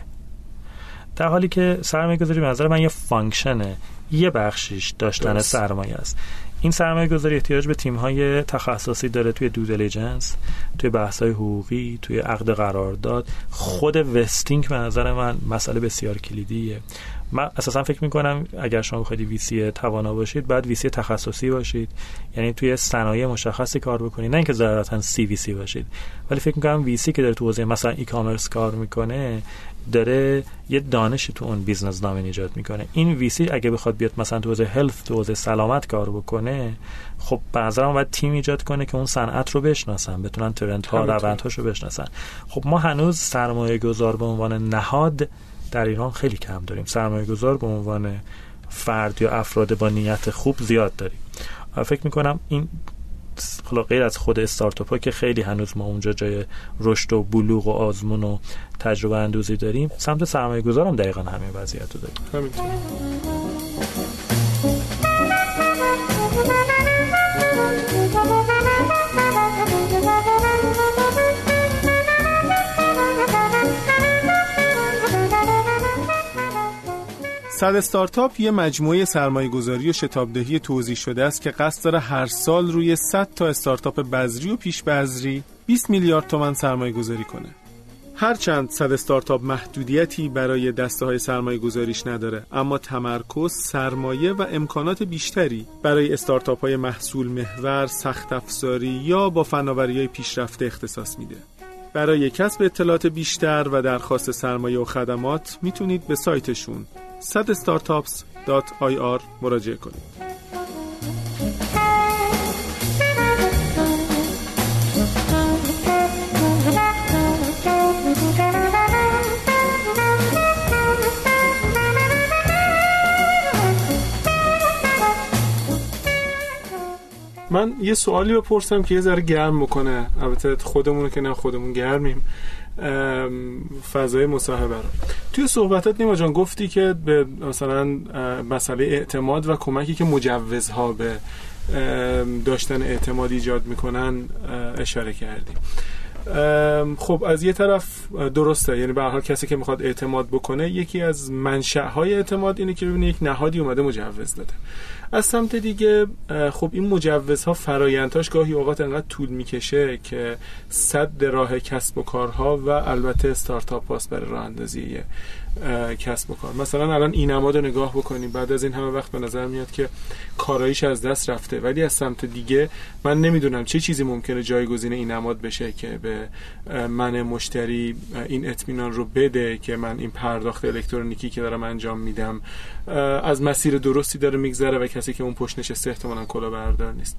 در حالی که سرمایه گذاری به نظر من یه function ه یه بخشیش داشتن سرمایه است. این سرمایه گذاری احتیاج به تیم های تخصصی داره توی due diligence توی بحث های حقوقی توی عقد قرارداد. خود vesting به نظر من مسئله بسیار کلیدیه. من اساسا فکر می‌کنم اگر شما بخواید VC توانا باشید بعد VC تخصصی باشید. یعنی توی صنایع مشخصی کار بکنید نه اینکه ضرورتا CVC باشید. ولی فکر می‌کنم VCای که در تو حوزه مثلا e-commerce کار می‌کنه داره یه دانشی تو اون بیزنس نام ایجاد می‌کنه. این VC اگه بخواد بیاد مثلا تو حوزه health تو حوزه سلامت کار بکنه خب به نظرم باید تیم ایجاد کنه که اون صنعت رو بشناسن بتونن trend ها روندهاش رو بشناسن. خب ما هنوز سرمایه گذار به عنوان نهاد در ایران خیلی کم داریم. سرمایه گذار به عنوان فرد یا افراد با نیت خوب زیاد داریم. فکر می‌کنم این غیر از خود استارتاپ ها که خیلی هنوز ما اونجا جای رشد و بلوغ و آزمون و تجربه اندوزی داریم سمت سرمایه گذارم دقیقا همین وضعیت رو داریم. صد استارتاپ یه مجموعه سرمایه گذاری و شتابدهی توضیح شده است که قصد داره هر سال روی 100 تا استارتاپ بذری و پیش بذری 20 میلیارد تومن سرمایه گذاری کنه. هرچند صد استارتاپ محدودیتی برای دسته های سرمایه گذاریش نداره اما تمرکز سرمایه و امکانات بیشتری برای استارتاپ های محصول محور سخت افزاری یا با فناوری های پیشرفته اختصاص میده. برای کسب اطلاعات بیشتر و درخواست سرمایه و خدمات می‌تونید به سایتشون sadstartups.ir مراجعه کنید. من یه سوالی بپرسم که یه ذره گرم بکنه. البته خودمون که نه خودمون گرمیم. فضای مصاحبه رو. توی صحبتات نیما جان گفتی که به مثلا مسئله اعتماد و کمکی که مجوزها به داشتن اعتماد ایجاد می‌کنن اشاره کردیم خب از یه طرف درسته. یعنی به حال کسی که می‌خواد اعتماد بکنه یکی از منشأ اعتماد اینه که ببینه یک نهادی اومده مجوز داده. از سمت دیگه خب این مجوزها فرایندهاش گاهی اوقات انقدر طول می‌کشه که صد راه کسب و کارها و البته استارتاپ هاست برای راه اندازی کسب و کار. مثلا الان این نماد رو نگاه بکنیم بعد از این همه وقت به نظر میاد که کاراییش از دست رفته. ولی از سمت دیگه من نمی‌دونم چه چیزی ممکنه جایگزین این نماد بشه که به من مشتری این اطمینان رو بده که من این پرداخت الکترونیکی که دارم انجام میدم از مسیر درستی داره میگذره و کسی که اون پشت نشسته احتمالاً بردار نیست.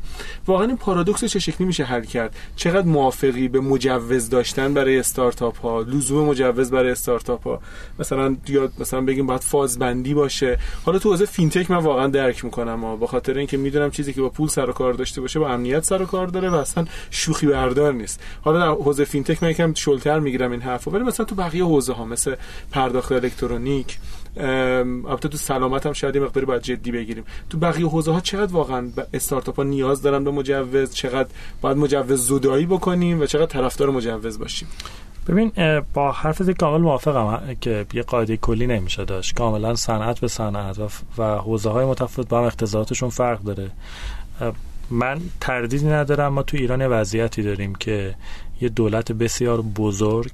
واقعا این پارادوکس چه شکلی میشه حل کرد؟ چقدر موافقی به مجوز داشتن برای استارتاپ ها لزوم مجوز برای استارتاپ ها مثلا یا مثلا بگیم باید فازبندی باشه. حالا تو حوزه fintech من واقعا درک می‌کنم به خاطر اینکه می‌دونم چیزی که با پول سر و کار داشته باشه با امنیت سر و کار داره و اصلا شوخی بردار نیست. حالا در حوزه fintech من یکم شلتر می‌گیرم این حرفو ولی مثلا تو بقیه حوزه ها مثل پرداخت الکترونیک البته تو سلامت هم شاید مقداری باید جدی بگیریم. تو بقیه حوزه ها چقدر واقعا استارتاپ ها نیاز دارن به مجوز؟ چقدر باید مجوز زودایی بکنیم و چقدر طرفدار مجوز باشیم؟ ببین با حرف کامل موافقم که یه قاعده کلی نمیشه داشت. کاملا صنعت به صنعت و حوزه های متفاوت با هم اختزاعاتشون فرق داره. من تردیدی ندارم. ما تو ایران وضعیتی داریم که یه دولت بسیار بزرگ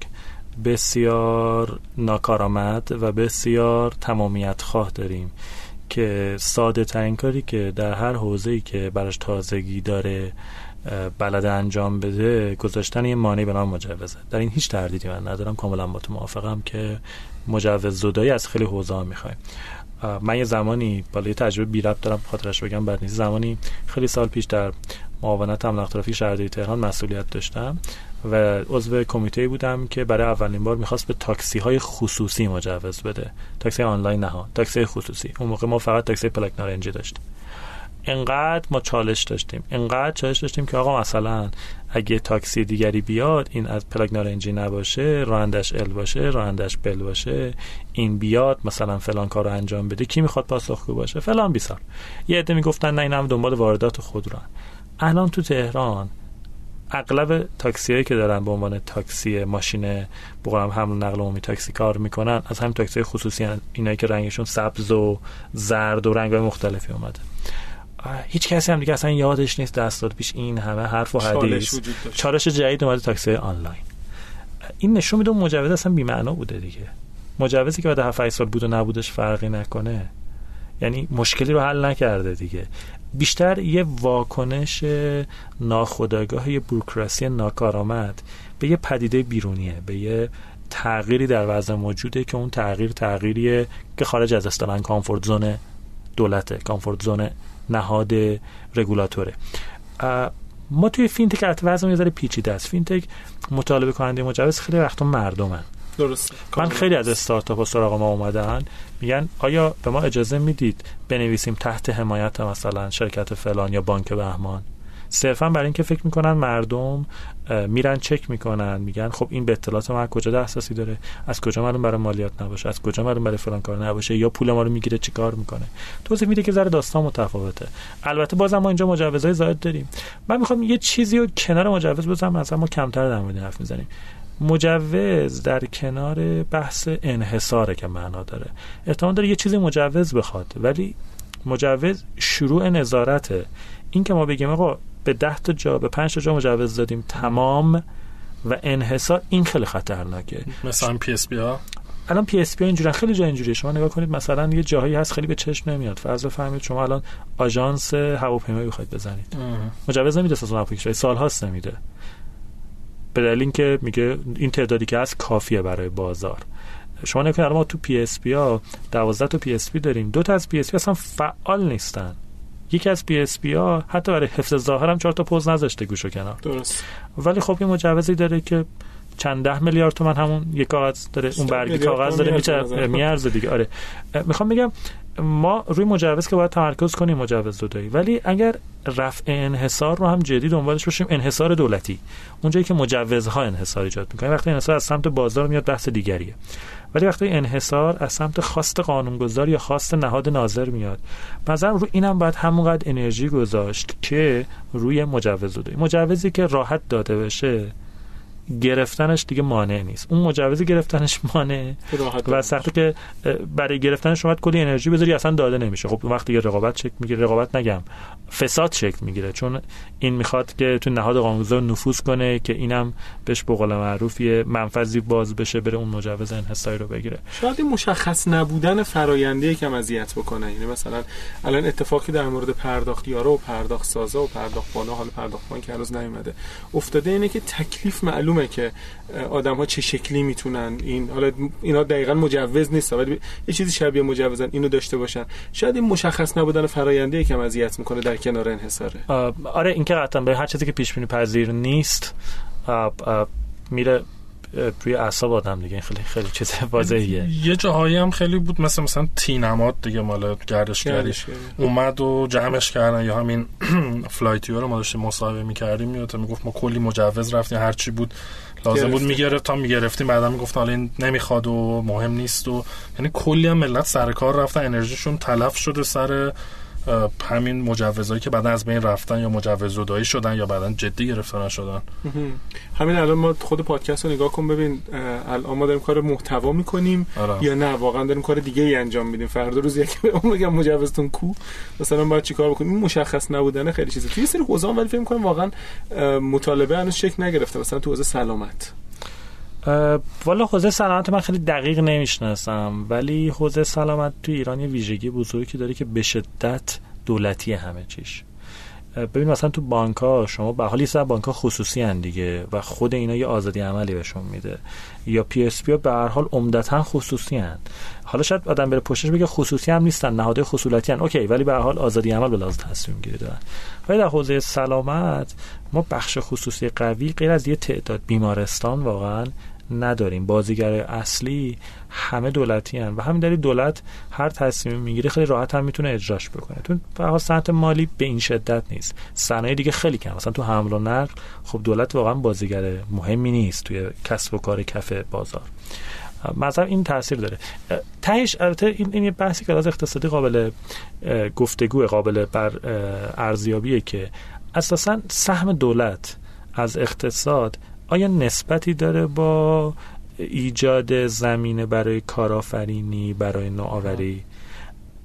بسیار ناکارآمد و بسیار تمامیت خواه داریم که ساده ترین کاری که در هر حوزه‌ای که براش تازگی داره بلد انجام بده گذاشتن یه مانعی به نام مجوزه. در این هیچ تردیدی من ندارم. کاملا با تو موافقم که مجوز زدایی از خیلی حوزه ها می‌خوایم. من یه زمانی بالا یه تجربه بی ربط دارم خاطرش بگم بعد نیست. زمانی خیلی سال پیش در معاونت املاک ترافیک شهرداری تهران مسئولیت داشتم. و عضو کمیته بودم که برای اولین بار می‌خواست به تاکسی های خصوصی مجوز بده. تاکسی آنلاین نه تاکسی خصوصی. اون موقع ما فقط تاکسی پلاک نارنجی داشتیم انقدر ما چالش داشتیم. انقدر چالش داشتیم که آقا مثلا اگه تاکسی دیگری بیاد این از پلاک نارنجی نباشه رانندش ال باشه رانندش بل باشه این بیاد مثلا فلان کار رو انجام بده کی می‌خواد پاسخگو باشه؟ فلان بیسار. یه عده می‌گفتن نه این هم دنبال واردات خودرو الان تو تهران اغلب تاکسی که دارن به عنوان تاکسی ماشین بقولم حمل نقل عمومی تاکسی کار می‌کنن از همین تاکسی خصوصی هن. اینایی که رنگشون سبز و زرد و رنگ مختلفی اومده. هیچ کسی هم دیگه اصلا یادش نیست دست داد پیش این همه حرف و حدیث. چالش جدید اومده تاکسی آنلاین. این نشون میده مجوز اصلا بی‌معنا بوده دیگه. مجوزی که بعد 7 سال بود و نبودش فرقی نکنه. یعنی مشکلی رو حل نکرده دیگه. بیشتر یه واکنش ناخودآگاه یه بروکراسی ناکارآمد به یه پدیده بیرونیه به یه تغییری در وضع موجوده که اون تغییر تغییریه که خارج از اصطلاح comfort zone دولته comfort zone نهاد رگولاتوره. ما توی fintech البته وضع یه ذره پیچیده است. fintech مطالبه کننده مجوز خیلی وقتا مردمن. درست من خیلی از استارتاپ سراغ ما اومدن. میگن آیا به ما اجازه می‌دید بنویسیم تحت حمایت مثلا شرکت فلان یا بانک بهمان؟ صرفا برای اینکه فکر می‌کنن مردم میرن چک می‌کنن. میگن خب این به اطلاعات ما کجا دسترسی داره؟ از کجا معلوم برای مالیات نباشه؟ از کجا معلوم برای فلان کار نباشه؟ یا پول ما رو می‌گیره چیکار می‌کنه؟ توضیح میده که ذره داستان متفاوته. البته بازم ما اینجا مجوزهای زائد داریم. من می‌خوام یه چیزی رو کنار مجوز بزنم مثلا ما کمتر در مورد حرف می‌زنیم. مجوز در کنار بحث انحصاره که معنا داره. احتمال داره یه چیزی مجوز بخواد ولی مجوز شروع نظارته. این که ما بگیم آقا به ده تا جا به پنج تا جا مجوز دادیم تمام و انحصار این خیلی خطرناکه. مثلا PSP ها؟ الان PSP اینجوری خیلی جا اینجوریه. شما نگاه کنید مثلا یه جاهایی هست خیلی به چشم نمیاد. فرض بفرمایید شما الان آژانس هواپیمایی بخواید بزنید. مجوز نمیده اساسا اپلیکیشن سال هاست نمیده. به دلیل اینکه میگه این تعدادی که هست کافیه برای بازار. شما نگاه کنید ما تو پی اس پی ها 12 تا پی اس پی داریم. دو تا از PSP اصلا فعال نیستن. یکی از PSP ها حتی برای حفظ ظاهر هم چهار تا POS نذاشته گوشه کنار. درست. ولی خب یه مجوزی داره که چند ده میلیارد تومن همون یک کاغذ داره اون برگی کاغذ داره میارزه دیگه. آره. می‌خوام بگم ما روی مجوز که باید تمرکز کنیم مجوز دودایی ولی اگر رفع انحصار رو هم جدی دنبالش باشیم انحصار دولتی. اونجایی که مجوزها انحصار ایجاد می‌کنه. وقتی انحصار از سمت بازار میاد بحث دیگریه. ولی وقتی انحصار از سمت خواست قانونگذار یا خواست نهاد ناظر میاد مثلا رو اینم باید همونقدر انرژی گذاشت که روی مجوز دودایی مجوزی که راحت داده بشه گرفتنش دیگه مانع نیست. اون مجوزی گرفتنش مانع و سخته که برای گرفتنش شما کلی انرژی بذاری اصلا داده نمیشه. خب اون وقت دیگه رقابت شکل می‌گیره رقابت نگم فساد شکل می‌گیره. چون این می‌خواد که تو نهاد قانونگذار نفوذ کنه که اینم بهش به قول معروف یه منفذی باز بشه بره اون مجوز انحصاری رو بگیره. شاید مشخص نبودن فراینده کم اذیت بکنه. یعنی مثلا الان اتفاقی در مورد پرداختیارا و پرداخت سازا و پرداخت حالا پرداخت بانک هنوز نیومده. افتاده اینه که تکلیف معلومه که آدم ها چه شکلی می‌تونن. این حالا اینا دقیقا مجوز نیست ولی یه چیزی شبیه مجوزن اینو داشته باشن. شاید این مشخص نبودن فراینده کم اذیت می‌کنه در کنار انحصاره. آره این که قطعا به هر چیزی که پیش بینی پذیر نیست آه، میره روی اعصاب آدم دیگه این خیلی خیلی چیز واضحیه یه جاهایی هم خیلی بود مثل مثلا تینمات دیگه مال گردشگری. اومد و جمعش کردن یا همین فلایتیو رو ما داشتیم مصاحبه می‌کردیم میاد می‌گفت ما کلی مجوز رفتیم هر چی بود لازم بود گرفتیم. می‌گرفت تا می‌گرفتیم بعدا می‌گفت حالا این نمی‌خواد و مهم نیست و یعنی کلی هم ملت سر کار رفتن انرژیشون تلف شده سر همین مجوزهایی که بعدا از بین رفتن یا مجوز ردایی شدن یا بعدا جدی گرفته مهم. همین الان ما خود پادکست رو نگاه کن ببین الان ما داریم کار محتوا می‌کنیم آره. یا نه؟ واقعا داریم کار دیگه ای انجام میدیم. فردا روز یکی اون بگم مجوزتون کو. مثلا باید چیکار بکنیم؟ این مشخص نبودن خیلی چیزه. توی سری حوزه ولی فکر کنم واقعا مطالبه هنوز شکل نگرفته. مثلا تو حوزه سلامت. والا حوزه سلامت من خیلی دقیق نمی‌شناسم ولی حوزه سلامت تو ایران یه ویژگی بزرگی داره که به شدت دولتی همه چیش. ببین مثلا تو بانک ها شما به حال یه سر بانک ها خصوصی هن دیگه و خود اینا یه آزادی عملی بهشون میده. یا PSP ها به هر حال عمدتا خصوصی هن. حالا شاید آدم بره پشتش بگه خصوصی هم نیستن نهادهای خصولتی هن. اوکی ولی به هر حال آزادی عمل به لحاظ تصمیم گیری دارن. ولی در حوزه سلامت ما بخش خصوصی قوی غیر از یه تعداد بیمارستان واقعا نداریم. بازیگر اصلی همه دولتی هن و همین دلیل دولت هر تصمیم می‌گیره خیلی راحت هم می‌تونه اجراش بکنه. تو به هر حال صنعت مالی به این شدت نیست. صنایع دیگه خیلی کم. مثلا تو حمل و نقل خب دولت واقعا بازیگر مهمی نیست توی کسب و کار کف بازار. مثلا این تاثیر داره. تهش البته این, این یه بحثی که از اقتصادی قابل گفتگو قابل بر ارزیابیه که اساسا سهم دولت از اقتصاد آیا نسبتی داره با ایجاد زمینه برای کارآفرینی برای نوآوری؟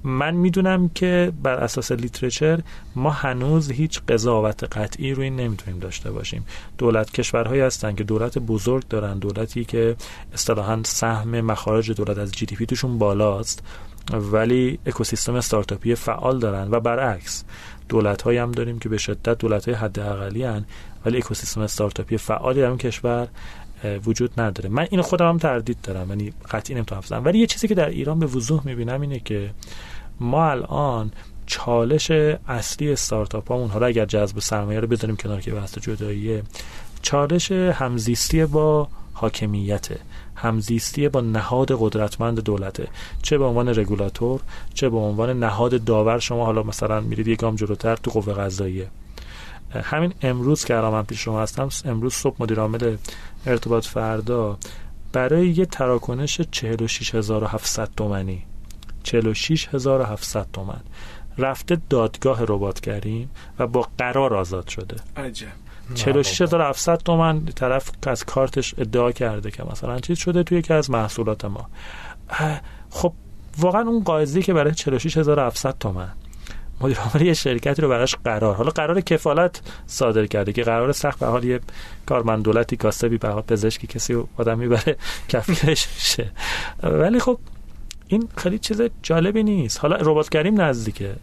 من می‌دونم که بر اساس لیترچر ما هنوز هیچ قضاوت قطعی روی نمی‌تونیم داشته باشیم. دولت کشورهایی هستن که دولت بزرگ دارن دولتی که اصطلاحا سهم مخارج دولت از جی دی پی توشون بالاست ولی اکوسیستم استارتاپی فعال دارن. و برعکس دولت هم داریم که به شدت دولت های حد اقلی هن ولی اکوسیستم استارتاپی فعالی در اون کشور وجود نداره. من این خودم هم تردید دارم یعنی قطعی نمی‌تونم بزنم. ولی یه چیزی که در ایران به وضوح می‌بینم اینه که ما الان چالش اصلی استارتاپ هامون حالا اگر جذب سرمایه رو بذاریم کنار که بحث جداییه چالش همزیستی با حاکمیته همزیستی با نهاد قدرتمند دولته. چه به عنوان رگولاتور چه به عنوان نهاد داور. شما حالا مثلا میرید یک گام جلوتر تو قوه قضاییه. همین امروز که الان من پیش شما هستم امروز صبح مدیر عامل ارتباط فردا برای یه تراکنش 46700 تومنی 46700 تومن. رفته دادگاه ربات کریم و با قرار آزاد شده. عجب. 46700 تومن طرف از کارتش ادعا کرده که مثلا چیز شده توی یکی از محصولات ما. خب واقعا اون قاضی که برای 46700 تومن. مدیر عامل یه شرکتی رو براش قرار. حالا قرار کفالت صادر کرده که قرار سخت به حال یه کارمند دولتی کاسبی به پزشکی کسی آدم می‌بره کفیلش شه ولی خب این خیلی چیز جالبی نیست. حالا رباتگریم نزدیکه.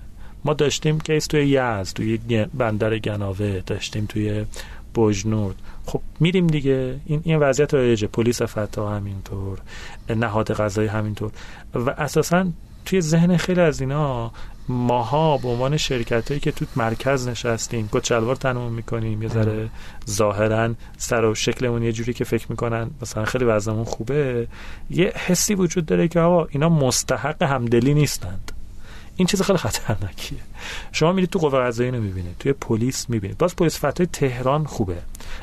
ما داشتیم کیس توی یزد توی بندر گناوه داشتیم توی بجنورد خب میریم دیگه. این این وضعیت رایجه پلیس فتا همینطور نهاد قضایی همینطور. و اساسا توی ذهن خیلی از اینا ماها به عنوان شرکت هایی که تو مرکز نشستیم کچلوار تنمون می‌کنیم یه ذره ظاهرا سر و شکلمون یه جوری که فکر می‌کنن مثلا خیلی وضعمون خوبه یه حسی وجود داره که آقا اینا مستحق همدلی نیستند. این چیز خیلی خطرناکیه. شما میرید تو قوه قضاییه می‌بینید توی پلیس می‌بینید باز پلیس فتای تهران خوبه.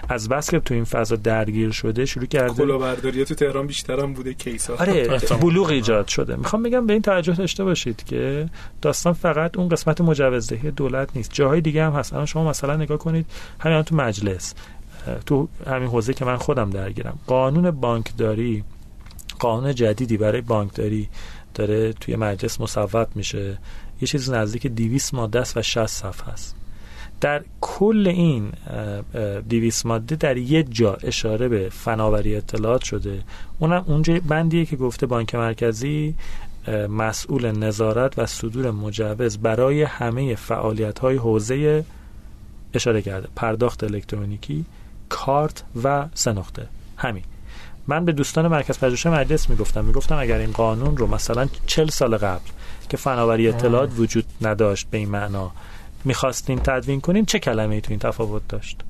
از بس که تو این فضا درگیر شده شروع کرده کلاهبرداری تو تهران بیشتر هم بوده کیسا. آره بلوغ ایجاد شده. می‌خوام بگم به این توجه داشته باشید که داستان فقط اون قسمت مجوزدهی دولت نیست. جاهای دیگه هم هست. شما مثلا نگاه کنید همین تو مجلس تو همین حوزه که من خودم درگیرم. قانون بانکداری قانون جدیدی برای بانکداری داره توی مجلس مصوب میشه. یه چیز نزدیک 200 ماده است و 60 صفحه است. در کل این 200 ماده در یه جا اشاره به فناوری اطلاعات شده. اونم اونجا بندیه که گفته بانک مرکزی مسئول نظارت و صدور مجوز برای همه فعالیت های حوزه اشاره کرده. پرداخت الکترونیکی کارت و سنخته همین. من به دوستان مرکز پژوهش مجلس می‌گفتم. می‌گفتم اگر این قانون رو مثلا چل سال قبل که فناوری اطلاعات وجود نداشت به این معنا می‌خواستین تدوین کنین چه کلمه ای تو این تفاوت داشت؟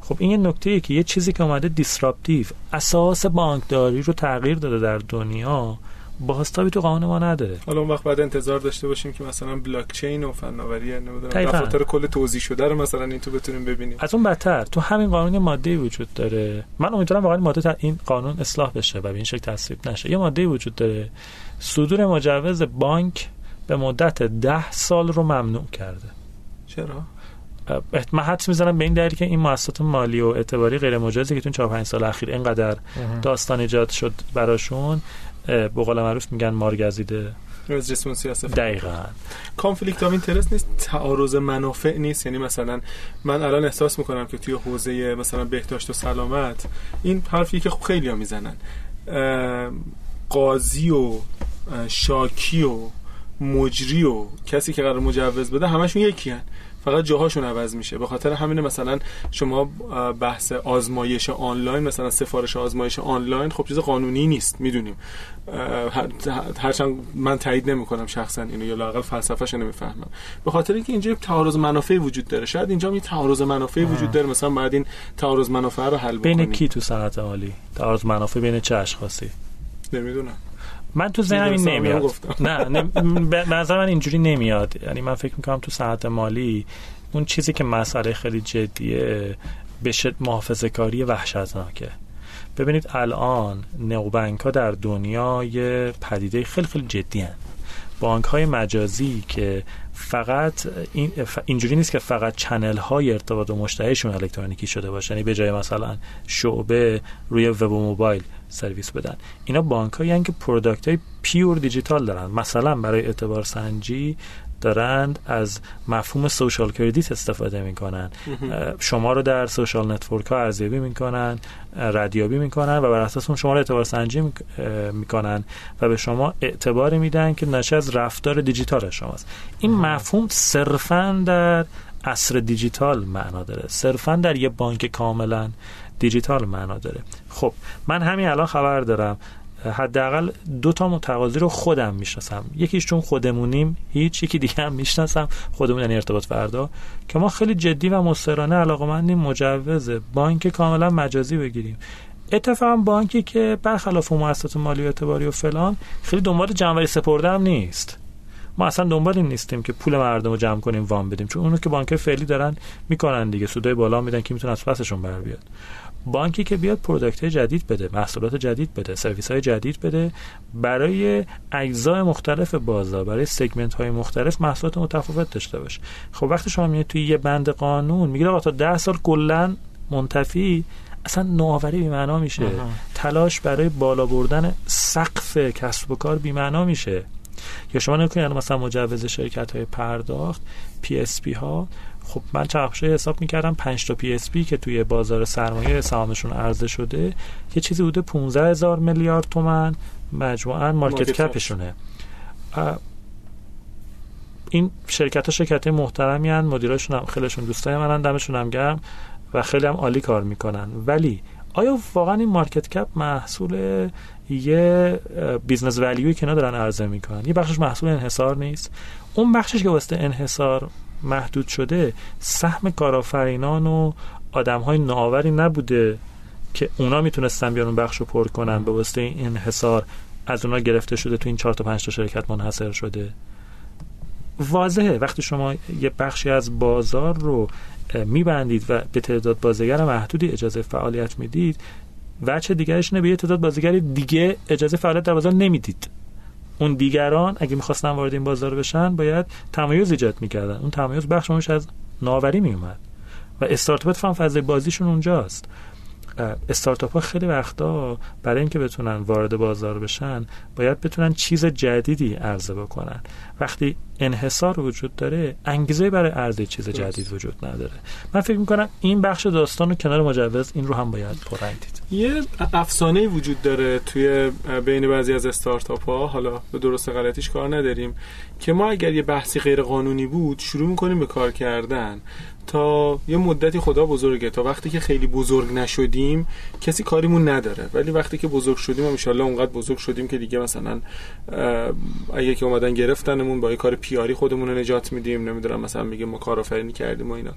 خب این یه نکته ای که یه چیزی که اومده دیسراپتیو اساس بانکداری رو تغییر داده در دنیا. بازتابی تو قانون ما نداره. حالا اون وقت بعد انتظار داشته باشیم که مثلا بلاک چین و فناوری نمی‌دونم دفاتر کل توضیح شده رو مثلا این تو بتونیم ببینیم. از اون بدتر. تو همین قانون ماده وجود داره. من امیدوارم واقعا ماده این قانون اصلاح بشه و به این شکل تصویب نشه. یه ماده وجود داره. صدور مجوز بانک به مدت ده سال رو ممنوع کرده. چرا؟ من حدس می‌زنم به این دلیل که این مؤسسات مالی و اعتباری غیر مجازی که تو 4 5 سال اخیر اینقدر داستان ایجاد شد براشون به قول معروف میگن مارگزیده جسم سیاست دقیقا. conflict of interest نیست تعارض منافع نیست. یعنی مثلا من الان احساس می‌کنم که توی حوزه مثلا بهداشت و سلامت این حرفی که خب خیلی ها می‌زنن قاضی و شاکی و مجری و کسی که قرار مجوز بده همشون یکی هن. فقط جاهاشون عوض میشه. به خاطر همین مثلا شما بحث آزمایش آنلاین مثلا سفارش آزمایش آنلاین خب چیز قانونی نیست می‌دونیم. هرچند من تایید نمی‌کنم شخصا اینو یا لاقل فلسفه‌شو نمی‌فهمم. به خاطر اینکه اینجا تعارض منافع وجود داره. شاید اینجا یه تعارض منافع وجود داره. مثلا بعد این تعارض منافع رو حل بکنیم. بین کی تو صنعت عالی؟ تعارض منافع بین چه اشخاصی؟ نمی‌دونم. من تو ذهنم این نمیاد. نه به نظر من اینجوری نمیاد. یعنی من فکر می‌کنم تو صنعت مالی اون چیزی که مسئله خیلی جدیه به شد محافظه کاری وحشتناکه. ببینید الان neobank ها در دنیا یه پدیده خیلی خیلی جدی هن. بانک های مجازی که فقط این اینجوری نیست که فقط channel های ارتباط و مشتریشون الکترونیکی شده باشه. یعنی به جای مثلا شعبه روی وب و موبایل سرویس بدن. اینا بانک هایی که product های pure digital دارن. مثلا برای اعتبار سنجی دارند از مفهوم social credit استفاده می‌کنن. شما رو در social network ها ارزیابی می‌کنن ردیابی می‌کنن و بر اساس اون شما رو اعتبار سنجی می‌کنن و به شما اعتباری میدن که نشأت از رفتار دیجیتال شماست. این مفهوم صرفا در عصر دیجیتال معنا داره. صرفا در یه بانک کاملا دیجیتال معنا داره. خب من همین الان خبر دارم. حداقل دو تا متقاضی رو خودم می‌شناسم. یکیش چون خودمونیم هیچ یکی دیگه هم می‌شناسم. خودمون یعنی ارتباط فردا. که ما خیلی جدی و مصرانه علاقمندیم مجوز بانک کاملا مجازی بگیریم. اتفاقا بانکی که برخلاف مؤسسات مالی اعتباری و فلان خیلی دنبال جمع‌آوری سپرده نیست. ما اصلا دنبال این نیستیم که پول مردم رو جمع کنیم وام بدیم. چون اونو که بانک فعلی دارن می‌کنن دیگه. سودهای بالا میدن که می‌تونه از پسشون بر بیاد. بانکی که بیاد product جدید بده محصولات جدید بده سرویس های جدید بده. برای اجزای مختلف بازار برای segment های مختلف محصولات متفاوت داشته باشه خب وقتی شما میاد توی یه بند قانون میگه آقا تا 10 سال کلا منتفی اصلا نوآوری بی‌معنا میشه. تلاش برای بالا بردن سقف کسب و کار بی‌معنا میشه. یا شما نگاه کنید مثلا مجوز شرکت های پرداخت PSP ها خب من چند حساب می‌کردم 5 تا PSP که توی بازار سرمایه سهامشون عرضه شده. یه چیزی بوده 15 هزار میلیارد تومن مجموعا market cap شونه این شرکت ها شرکت محترمی هن مدیراشون هم خیلیشون دوستای منن دمشون هم گرم و خیلی هم عالی کار می‌کنن. ولی آیا واقعا این market cap محصول یه business value ی که دارن عرضه می‌کنن؟ یه بخشش محصول انحصار نیست. اون بخشش که واسه انحصار محدود شده سهم کارآفرینان و آدم های نبوده که اونا می‌تونستن بیان اون بخش رو پر کنن. به واسطه این انحصار از اونا گرفته شده تو این چهار تا پنج تا شرکت منحصر شده. واضحه. وقتی شما یه بخشی از بازار رو میبندید و به تعداد بازیگر محدودی اجازه فعالیت می‌دید وچه دیگرش نه به تعداد بازیگر دیگه اجازه فعالیت در بازار نمی‌دید. اون دیگران اگه می‌خواستن وارد این بازار بشن باید تمایز ایجاد می‌کردن. اون تمایز بخش از ناوری میومد و استارتاپ فهم فضای بازیشون اونجاست. استارتاپ ها خیلی وقتا برای اینکه بتونن وارد بازار بشن باید بتونن چیز جدیدی عرضه بکنن. وقتی انحصار وجود داره انگیزه برای عرضه چیز جدید وجود نداره. من فکر می‌کنم این بخش داستان و کنار مجوز این رو هم باید پرنگ دید یه افسانه وجود داره توی بین بعضی از استارتاپ ها حالا به درست غلطیش کار نداریم. که ما اگر یه بحثی غیر قانونی بود شروع می‌کنیم به کار کردن. تا یه مدتی خدا بزرگه تا وقتی که خیلی بزرگ نشدیم کسی کاریمون نداره. ولی وقتی که بزرگ شدیم و انشالله اونقدر بزرگ شدیم که دیگه مثلا اگه که اومدن گرفتنمون با یه کار پیاری خودمون رو نجات میدیم نمی‌دونم مثلا میگه ما کارآفرینی کردیم و اینا.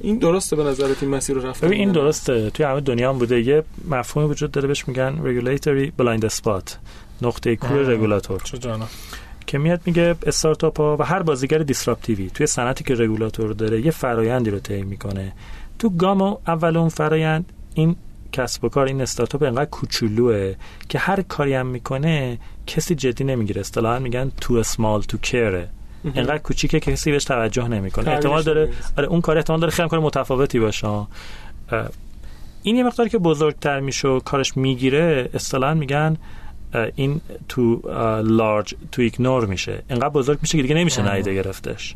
این درسته به نظرت این مسیر رو رفتن این درسته. توی همه دنیا هم بوده. یه مفهومی وجود داره بهش میگن regulatory blind spot نقطه کور رگولاتور که میاد میگه استارتاپ ها و هر بازیگر دیسراپتیوی توی صنعتی که رگولاتور داره یه فرایندی رو طی می‌کنه. تو گام اول اون فرایند این کسب و کار این استارتاپ انقدر کوچولوه که هر کاری هم می‌کنه کسی جدی نمی‌گیره. اصطلاحا میگن تو اسمال تو کره انقدر کوچیکه که کسی بهش توجه نمی‌کنه. احتمال داره آره اون کار احتمال داره خیلی کار متفاوتی باشه. این یه مقداری که بزرگتر میشه و کارش می‌گیره اصطلاحا میگن این too large to ignore میشه. انقدر بزرگ میشه که دیگه نمیشه نادیده گرفتش.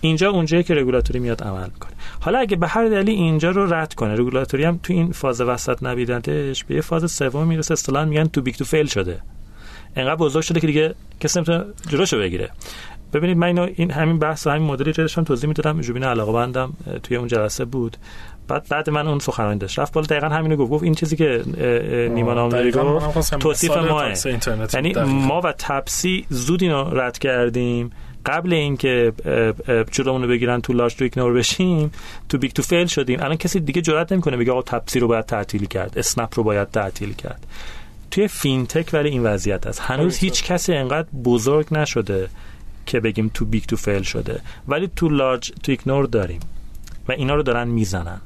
اینجا اونجایی که رگولاتوری میاد عمل کنه حالا اگه به هر دلیل اینجا رو رد کنه رگولاتوری هم تو این فاز وسط نبیندش به یه فاز سوم می‌رسه. اصطلاحا میگن too big to fail شده. انقدر بزرگ شده که دیگه کسی نمی‌تونه جلوشو بگیره. ببینید من اینو این همین بحث و همین مدلی داشتم توضیح می‌دادم. ژوبین علاقبندم توی اون جلسه بود. بعد بعد من اون سخنرانی داشت. رفت بالا دقیقا همینو گفت. گفت این چیزی که نیما نامداری گفت توصیف ماست. یعنی ما و تپسی زود اینو رد کردیم. قبل اینکه جلومون رو بگیرن too large to ignore بشیم too big to fail شدیم. الان کسی دیگه جرئت نمی‌کنه بگه آقا تپسی رو باید تعطیل کرد. اسنپ رو باید تعطیل کرد. توی فینتک ولی این وضعیت است. هنوز هیچ کسی انقدر بزرگ نشده. که بگیم too big to fail شده. ولی too large to ignore داریم. و اینا رو دارن می‌زنن.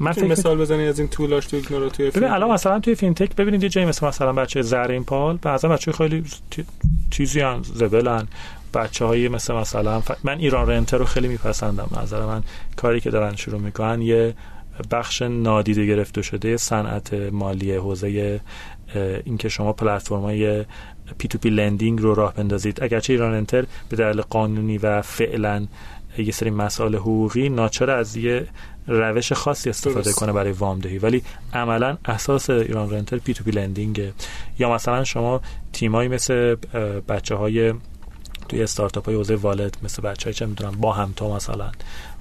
من فکر مثال بزنید از این too large to ignore توی ببین الان مثلا توی فینتک ببینید یه جایی مثل مثلا بچه زرین پال بعضا بچه خیلی چیزی هم زبلن. بچه های مثل مثلا من ایران رنتر رو خیلی میپسندم. نظر من کاری که دارن شروع می‌کنن یه بخش نادیده گرفته شده صنعت مالی حوزه اینکه شما پلتفرم های P2P lending رو راه بندازید. اگرچه ایران رنتر به دلیل قانونی و فعلا یه سری مسائل حقوقی ناچار از یه روش خاصی استفاده کنه برای وامدهی ولی عملا اساس ایران رنتر P2P lending ه یا مثلا شما تیمایی مثل بچه های توی استارتاپ های حوزه wallet مثل بچه های چه می‌دونم باهمتا مثلا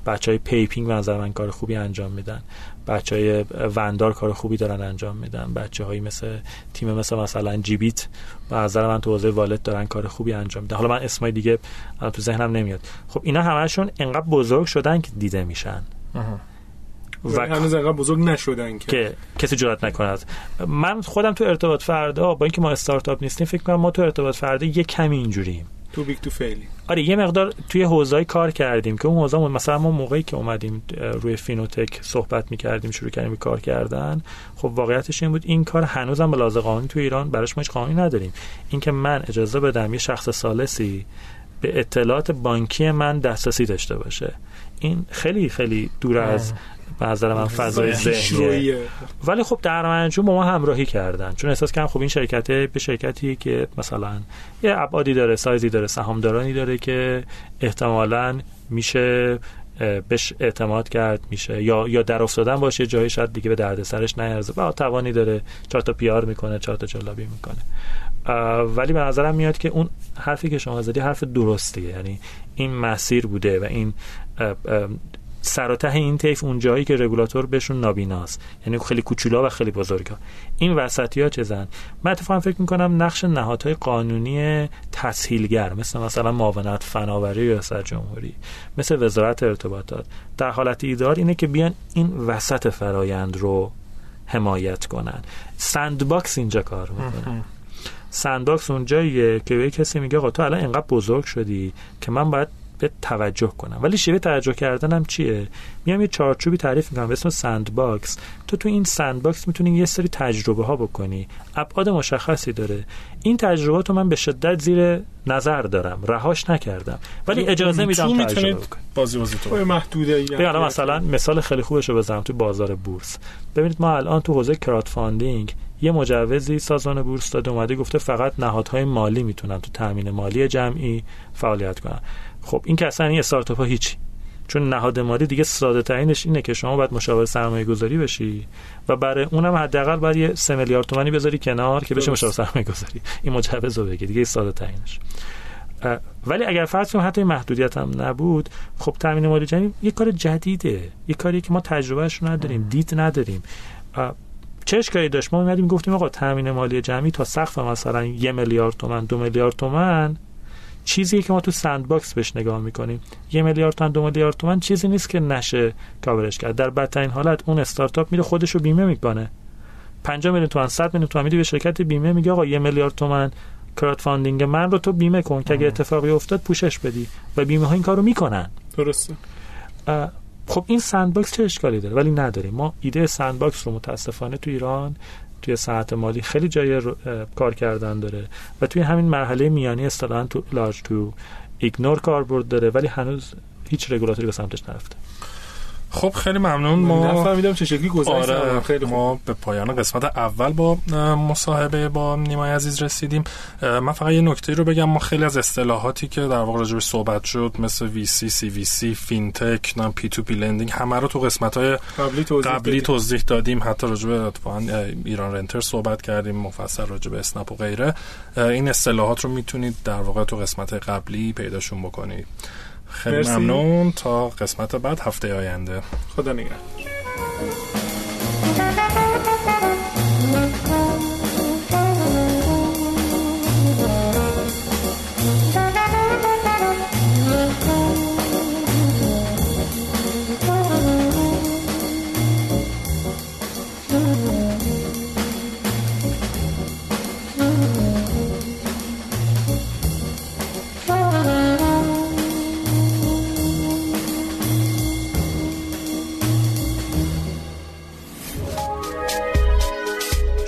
بچه های پیپینگ نظر من کار خوبی انجام میدن. بچه های وندار کار خوبی دارن انجام میدن. بچه هایی مثل تیم مثل مثلا جیبیت و نظر من تو حوزه wallet دارن کار خوبی انجام میدن. حالا من اسمای دیگه تو ذهنم نمیاد. خب اینا همشون انقدر بزرگ شدن که دیده میشن. و هنوز انقدر بزرگ نشدن که, که کسی جرات نکند. من خودم تو ارتباط فردا با اینکه ما استارتاپ نیستیم فکر کنم ما تو ارتباط فردا یه کمی اینجوریم. too big to fail ی آره یه مقدار توی حوزه‌ای کار کردیم که اون حوزه مثلا ما موقعی که اومدیم روی فینوتک صحبت می‌کردیم شروع کردیم کار کردن خب واقعیتش این بود این کار هنوزم به لحاظ قانونی تو ایران براش ما قانونی نداریم. اینکه من اجازه بدم یه شخص سالسی به اطلاعات بانکی من دسترسی داشته باشه. این خیلی خیلی دور از به نظر من فضای ذهنیه. ولی خب در منجو با ما همراهی کردن چون احساس کردم خب این شرکت به شرکتی که مثلا یه ابعادی داره سایزی داره سهامدارانی داره که احتمالا میشه بهش اعتماد کرد میشه. یا یا در افتادن باشه جایی شاید دیگه به دردسرش نیارزه. و توانی داره چهار تا پیار می‌کنه چهار تا جلابی می‌کنه. ولی به نظرم میاد که اون حرفی که شما زدی حرف درستیه. یعنی این مسیر بوده و این سر این طیف اون جایی که رگولاتور بهشون نابیناست. یعنی خیلی کوچولا و خیلی بزرگا. این وسطی ها چزن من اتفاقا فکر می‌کنم نقش نهادهای قانونی تسهیلگر مثل مثلا معاونت فناوری ریاست جمهوری مثل وزارت ارتباطات. در حالت ایدار اینه که بیان این وسط فرایند رو حمایت کنن. sandbox اینجا کار می‌کنه. sandbox اونجاییه که به یه کسی میگه آقا تو الان اینقدر بزرگ شدی که من باید بهت توجه کنم. ولی شیوه توجه کردنم چیه؟ میام یه چارچوبی تعریف می‌کنم به اسم sandbox تو تو این sandbox می‌تونی یه سری تجربه ها بکنی. ابعاد مشخصی داره. این تجربه رو من به شدت زیر نظر دارم. رهاش نکردم. ولی اجازه تو میدم تجربه بکنی. بازی بازی تو محدوده مثلا مثال خیلی خوبش رو بزنم تو بازار بورس. ببینید ما الان تو حوزه crowdfunding یه مجوزی سازمان بورس داده اومده گفته فقط نهادهای مالی می‌تونن تو تامین مالی جمعی فعالیت کنن. خب این که اصلا این استارتاپ ها هیچی. چون نهاد مالی دیگه ساده ترینش اینه که شما باید مشاور سرمایه گذاری بشی و برای اونم حداقل باید یه 3 میلیارد تومانی بذاری کنار که بشه. مشاور سرمایه گذاری این مجوز رو بگی دیگه ساده ترینش. ولی اگر فرض کنیم حتی محدودیت هم نبود خب تامین مالی جمعی یه کار جدیده. یه کاری که ما تجربهش نداریم دید نداریم. چه اشکالی داشت؟ ما اومدیم گفتیم آقا تامین مالی جمعی تا سقف مثلا یه میلیارد تومن دو میلیارد تومن چیزی که ما تو sandbox بهش نگاه می‌کنیم. یه میلیارد تومن دو میلیارد تومن چیزی نیست که نشه کاورش کرد. در بدترین حالت اون استارتاپ میره خودش رو بیمه می‌کنه. 50 میلیون تومن 100 میلیون تومن میدی به شرکت بیمه میگه آقا یه میلیارد تومن crowdfunding من رو تو بیمه کن که اگه اتفاقی افتاد پوشش بدی. و بیمه ها این کارو می‌کنن. درسته. خب این sandbox چه اشکالی داره؟ ولی نداریم ما ایده sandbox رو متاسفانه تو ایران توی صنعت مالی خیلی جای کار کردن داره و توی همین مرحله میانی اصطلاحا too large to ignore کاربرد داره ولی هنوز هیچ رگولاتوری به سمتش نرفته. خب خیلی ممنون. من ما نفهمیدم چه شکلی گذشت. آره. خیلی خوب. ما به پایان قسمت اول با مصاحبه با نیمای عزیز رسیدیم. من فقط یه نکته رو بگم. ما خیلی از اصطلاحاتی که در واقع راجع صحبت شد مثل VC, CVC, فینتک، نام P2P lending همه رو تو قسمت های قبلی توضیح قبلی. توضیح دادیم. حتی راجع به ایران رنتر صحبت کردیم مفصل راجع به اسنپ و غیره. این اصطلاحات رو می‌تونید در واقع تو قسمت قبلی پیداشون بکنید. خیلی مرسی. ممنون. تا قسمت بعد هفته آینده. خدا نگهدار.